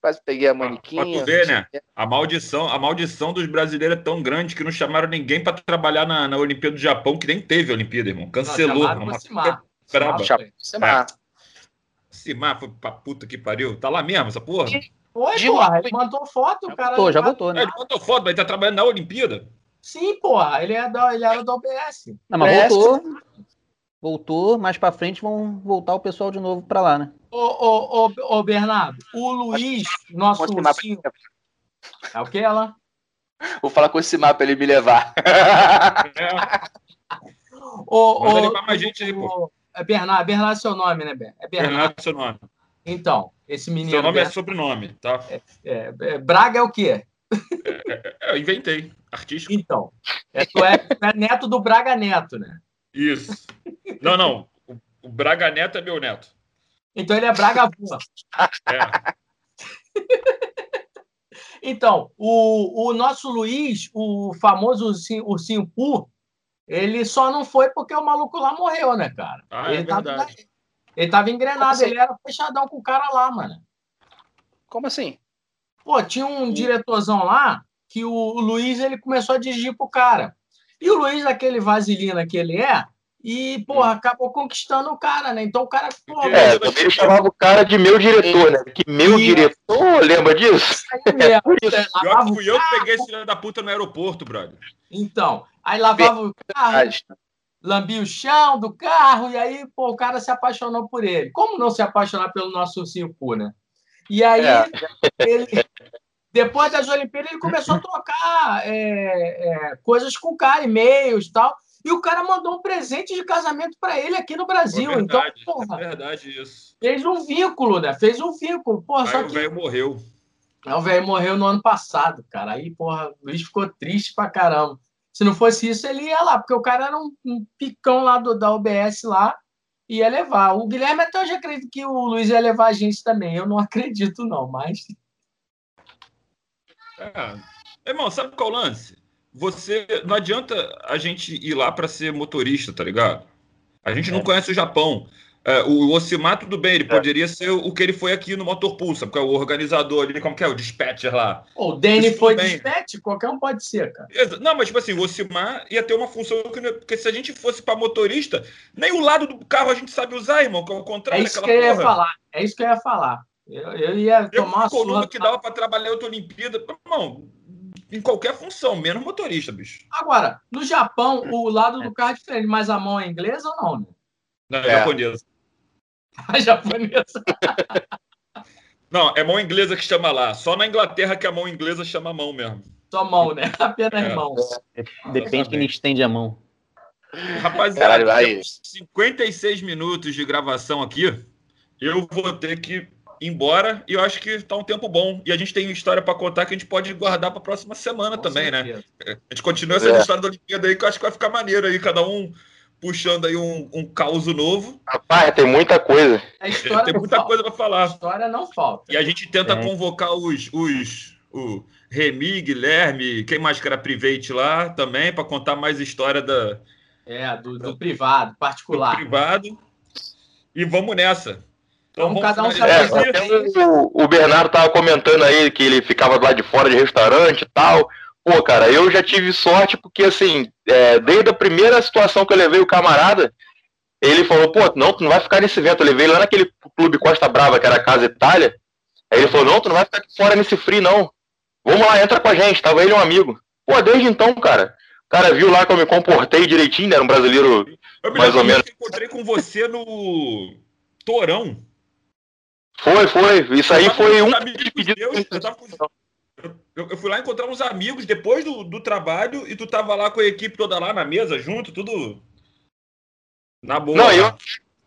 quase peguei a maniquinha.
Pra tu ver, né? A maldição, a maldição dos brasileiros é tão grande que não chamaram ninguém para trabalhar na, na Olimpíada do Japão, que nem teve a Olimpíada, irmão. Cancelou. Não, uma
Simar.
Braba.
Simar.
Simar foi pra puta que pariu. Tá lá mesmo, essa porra?
Oi, porra, ele mandou foto, o cara.
Voltou, já voltou, né?
Ele mandou foto, mas tá trabalhando na Olimpíada.
Sim, porra, ele, é da, ele era do OBS.
Não, mas voltou. Voltou, mais pra frente vão voltar o pessoal de novo pra lá, né?
Ô, ô, ô, ô Bernardo, o Luiz, nosso ursinho... É o que ela?
Vou falar com esse mapa pra ele me levar.
É.
ô,
ô, mais gente aí, pô.
É Bernardo, Bernardo é seu nome, né, Ben?
É Bernardo. Bernardo é seu nome.
Então, esse menino...
Seu nome é sobrenome, tá?
É, é, é, Braga é o quê?
É, é, eu inventei. Artístico.
Então. É, tu, é, tu é neto do Braga Neto, né?
Isso. Não, não. O, o Braga Neto é meu neto.
Então ele é Braga Boa. É. <laughs> então, o, o nosso Luiz, o famoso ursinho, ursinho Pu, ele só não foi porque o maluco lá morreu, né, cara?
Ah,
ele,
é
tava,
verdade.
ele tava engrenado, assim? ele era fechadão com o cara lá, mano.
Como assim?
Pô, tinha um diretorzão lá que o Luiz ele começou a dirigir pro cara. E o Luiz, aquele vaselina que ele é, e, porra, acabou conquistando o cara, né? Então o cara,
porra. É, também chamava o cara de meu diretor, né? Que meu e... diretor, lembra disso?
Aí mesmo. <laughs>
Pior que fui eu que peguei esse filho da puta no aeroporto, brother.
Então, aí lavava o carro, lambia o chão do carro, e aí, pô, o cara se apaixonou por ele. Como não se apaixonar pelo nosso ursinho né? E aí, é. ele, Depois das Olimpíadas, ele começou a trocar é, é, coisas com o cara, e-mails e tal. E o cara mandou um presente de casamento para ele aqui no Brasil.
É
então,
verdade,
porra,
é verdade isso.
fez um vínculo, né? Fez um vínculo. Porra,
Aí
só
o
que
velho morreu.
Aí o velho morreu no ano passado, cara. Aí, porra, o Luiz ficou triste pra caramba. Se não fosse isso, ele ia lá, porque o cara era um, um picão lá do, da OBS lá, ia levar. O Guilherme até hoje acredita que o Luiz ia levar a gente também. Eu não <laughs> acredito, não, mas.
É. Irmão, sabe qual é o lance? Você. Não adianta a gente ir lá para ser motorista, tá ligado? A gente não
É.
conhece o Japão. É, o Osimar, tudo bem, ele poderia ser o que ele foi aqui no Motor Pulsa, porque é o organizador ali, como que é? O dispatcher lá.
O Danny
Isso
foi dispete, qualquer um pode ser, cara.
Não, mas tipo assim, o Osimar ia ter uma função que. não- Porque se a gente fosse para motorista, nem o lado do carro a gente sabe usar, irmão, que é o
É
contrário
isso que eu ia
porra.
falar. É isso que eu ia falar. Eu, eu ia
Eu
tomar uma
coluna que dava para trabalhar outra Olimpíada. Irmão, em qualquer função, menos motorista, bicho.
Agora, no Japão, o lado do carro é diferente, mas a mão é inglesa ou não? Né?
Na
É.
japonesa.
A japonesa.
Não, é mão inglesa que chama lá. Só na Inglaterra que a mão inglesa chama mão mesmo.
Só mão, né? <laughs> Apenas
É.
mãos.
Depende de quem estende a mão.
Rapaziada,
Caralho, aí.
temos 56 minutos de gravação aqui. Eu vou ter que ir embora e eu acho que tá um tempo bom. E a gente tem história para contar que a gente pode guardar para próxima semana
Com
também, né?
certeza.
A gente continua essa
É.
história da Olimpíada aí que eu acho que vai ficar maneiro aí, cada um puxando aí um, um caos novo.
Rapaz, tem muita coisa.
A história
Tem
não
muita
falta.
coisa para
A
falar.
história não falta.
E a gente tenta
É.
convocar os, os o Remy, Guilherme, quem mais que era Private lá também, para contar mais história da,
É, do, do privado,
do
particular.
privado. E vamos nessa. Então
Vamos cada um
finalizar
É, o, o Bernardo tava comentando aí que ele ficava do lado de fora de restaurante e tal. Pô, cara, eu já tive sorte porque, assim, é, desde a primeira situação que eu levei o camarada, ele falou, pô, não, tu não vai ficar nesse evento. Eu levei lá naquele clube Costa Brava, que era a Casa Itália. Aí ele falou, não, tu não vai ficar aqui fora nesse frio, não. Vamos lá, entra com a gente. Tava ele um amigo. Pô, desde então, cara, o cara viu lá que eu me comportei direitinho, né? Era um brasileiro
Eu
mais ou menos.
eu encontrei com você no Torão.
Foi, foi. Isso aí foi um
teus, eu, tava com- eu- eu fui lá encontrar uns amigos depois do, do trabalho e tu tava lá com a equipe toda lá na mesa, junto, tudo na boa.
Não, eu,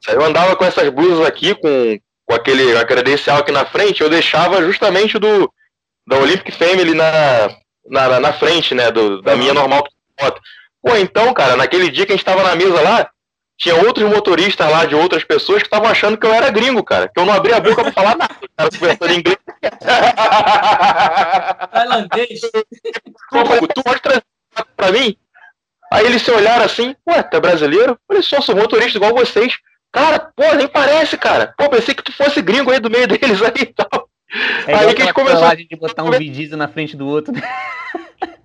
eu andava com essas blusas aqui, com, com aquele a credencial aqui na frente, eu deixava justamente do da Olympic Family na, na, na frente, né? Do, da minha normal foto. Pô, então, cara, naquele dia que a gente tava na mesa lá, tinha outros motoristas lá de outras pessoas que estavam achando que eu era gringo, cara. Que eu não abria a boca pra falar nada. O cara conversando em inglês. <laughs>
Tailandês.
Tu trazer pra mim? Aí eles se olharam assim, ué, tu é brasileiro? Eu falei, só sou motorista igual vocês. Cara, pô, nem parece, cara. Pô, pensei que tu fosse gringo aí do meio deles aí e tal.
É
Aí que a gente começou-
trollagem de botar um vidízio na frente do outro. <laughs>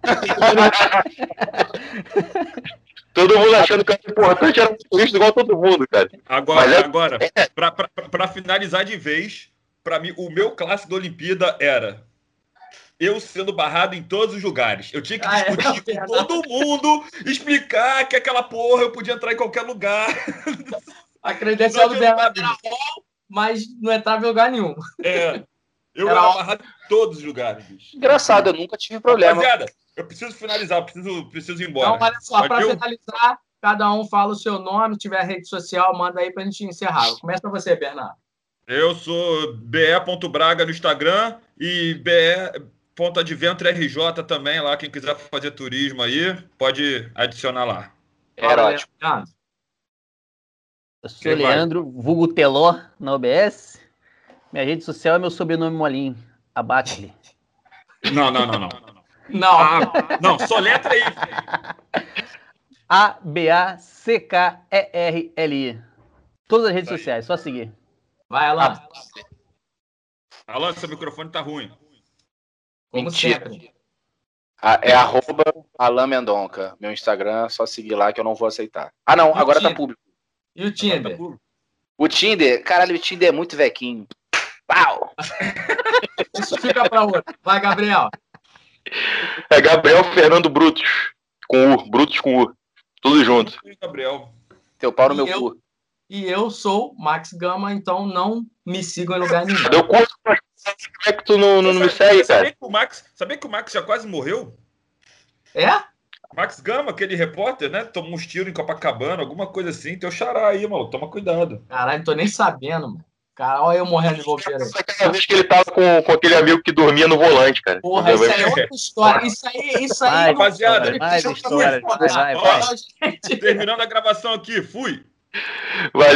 <laughs>
Todo mundo achando que o importante era motorista igual todo mundo, cara.
Agora,
é-
agora pra, pra, pra finalizar de vez, pra mim, o meu clássico da Olimpíada era eu sendo barrado em todos os lugares. Eu tinha que
Ah, é,
discutir
não, <laughs>
com todo mundo, explicar que aquela porra eu podia entrar em qualquer lugar. <laughs>
A credencial do Bernardo era bom, mas não entrava em lugar nenhum.
É, eu
Era
era, barrado em todos os lugares, bicho.
Engraçado, eu nunca tive problema.
Rapaziada, eu preciso finalizar, eu preciso, preciso ir embora.
Então, olha só, para
eu-
finalizar, cada um fala o seu nome, tiver rede social, manda aí pra gente encerrar. Começa você, Bernardo.
Eu sou be.braga no Instagram e be.adventurerj também, lá quem quiser fazer turismo aí, pode adicionar lá.
Fala,
Erótico.
Leandro.
Eu sou
Quem vai?
Leandro, vulgo Teló, na OBS. Minha rede social é meu sobrenome molinho, Abacle.
Não, não, não, não.
Não,
Ah, não, só letra aí. filho.
A-B-A-C-K-E-R-L-I. Todas as redes
Aí.
sociais, só seguir.
vai, Alan.
Alan, seu microfone tá ruim.
Como
Mentira.
sempre.
Ah, É arroba Alan Mendonca. Meu Instagram, só seguir lá que eu não vou aceitar. Ah, não, agora tá público.
E o Tinder?
O Tinder, caralho, o Tinder é muito vequinho. Pau! <laughs>
Isso fica pra outro. Vai, Gabriel.
É Gabriel Fernando Brutos. Com U, Brutos com U. Tudo junto.
Gabriel.
Teu pau no meu
E eu?
cu.
E eu sou Max Gama, então não me sigam em lugar nenhum.
Eu curto, Como é que tu não, não, não me segue,
sabia
cara?
Que o Max, sabia que o Max já quase morreu?
É?
Max Gama, aquele repórter, né? Tomou uns tiros em Copacabana, alguma coisa assim. Teu xará aí, mano. Toma cuidado.
Caralho, não tô nem sabendo, mano. Cara, olha eu morrendo de bobeira.
Aquela vez que ele tava com, com aquele amigo que dormia no volante, cara.
Porra, isso aí é outra história. Isso aí, isso aí.
Vai,
não-
rapaziada,
mais história. Vai, vai,
Terminando a gravação aqui, fui.
Valeu.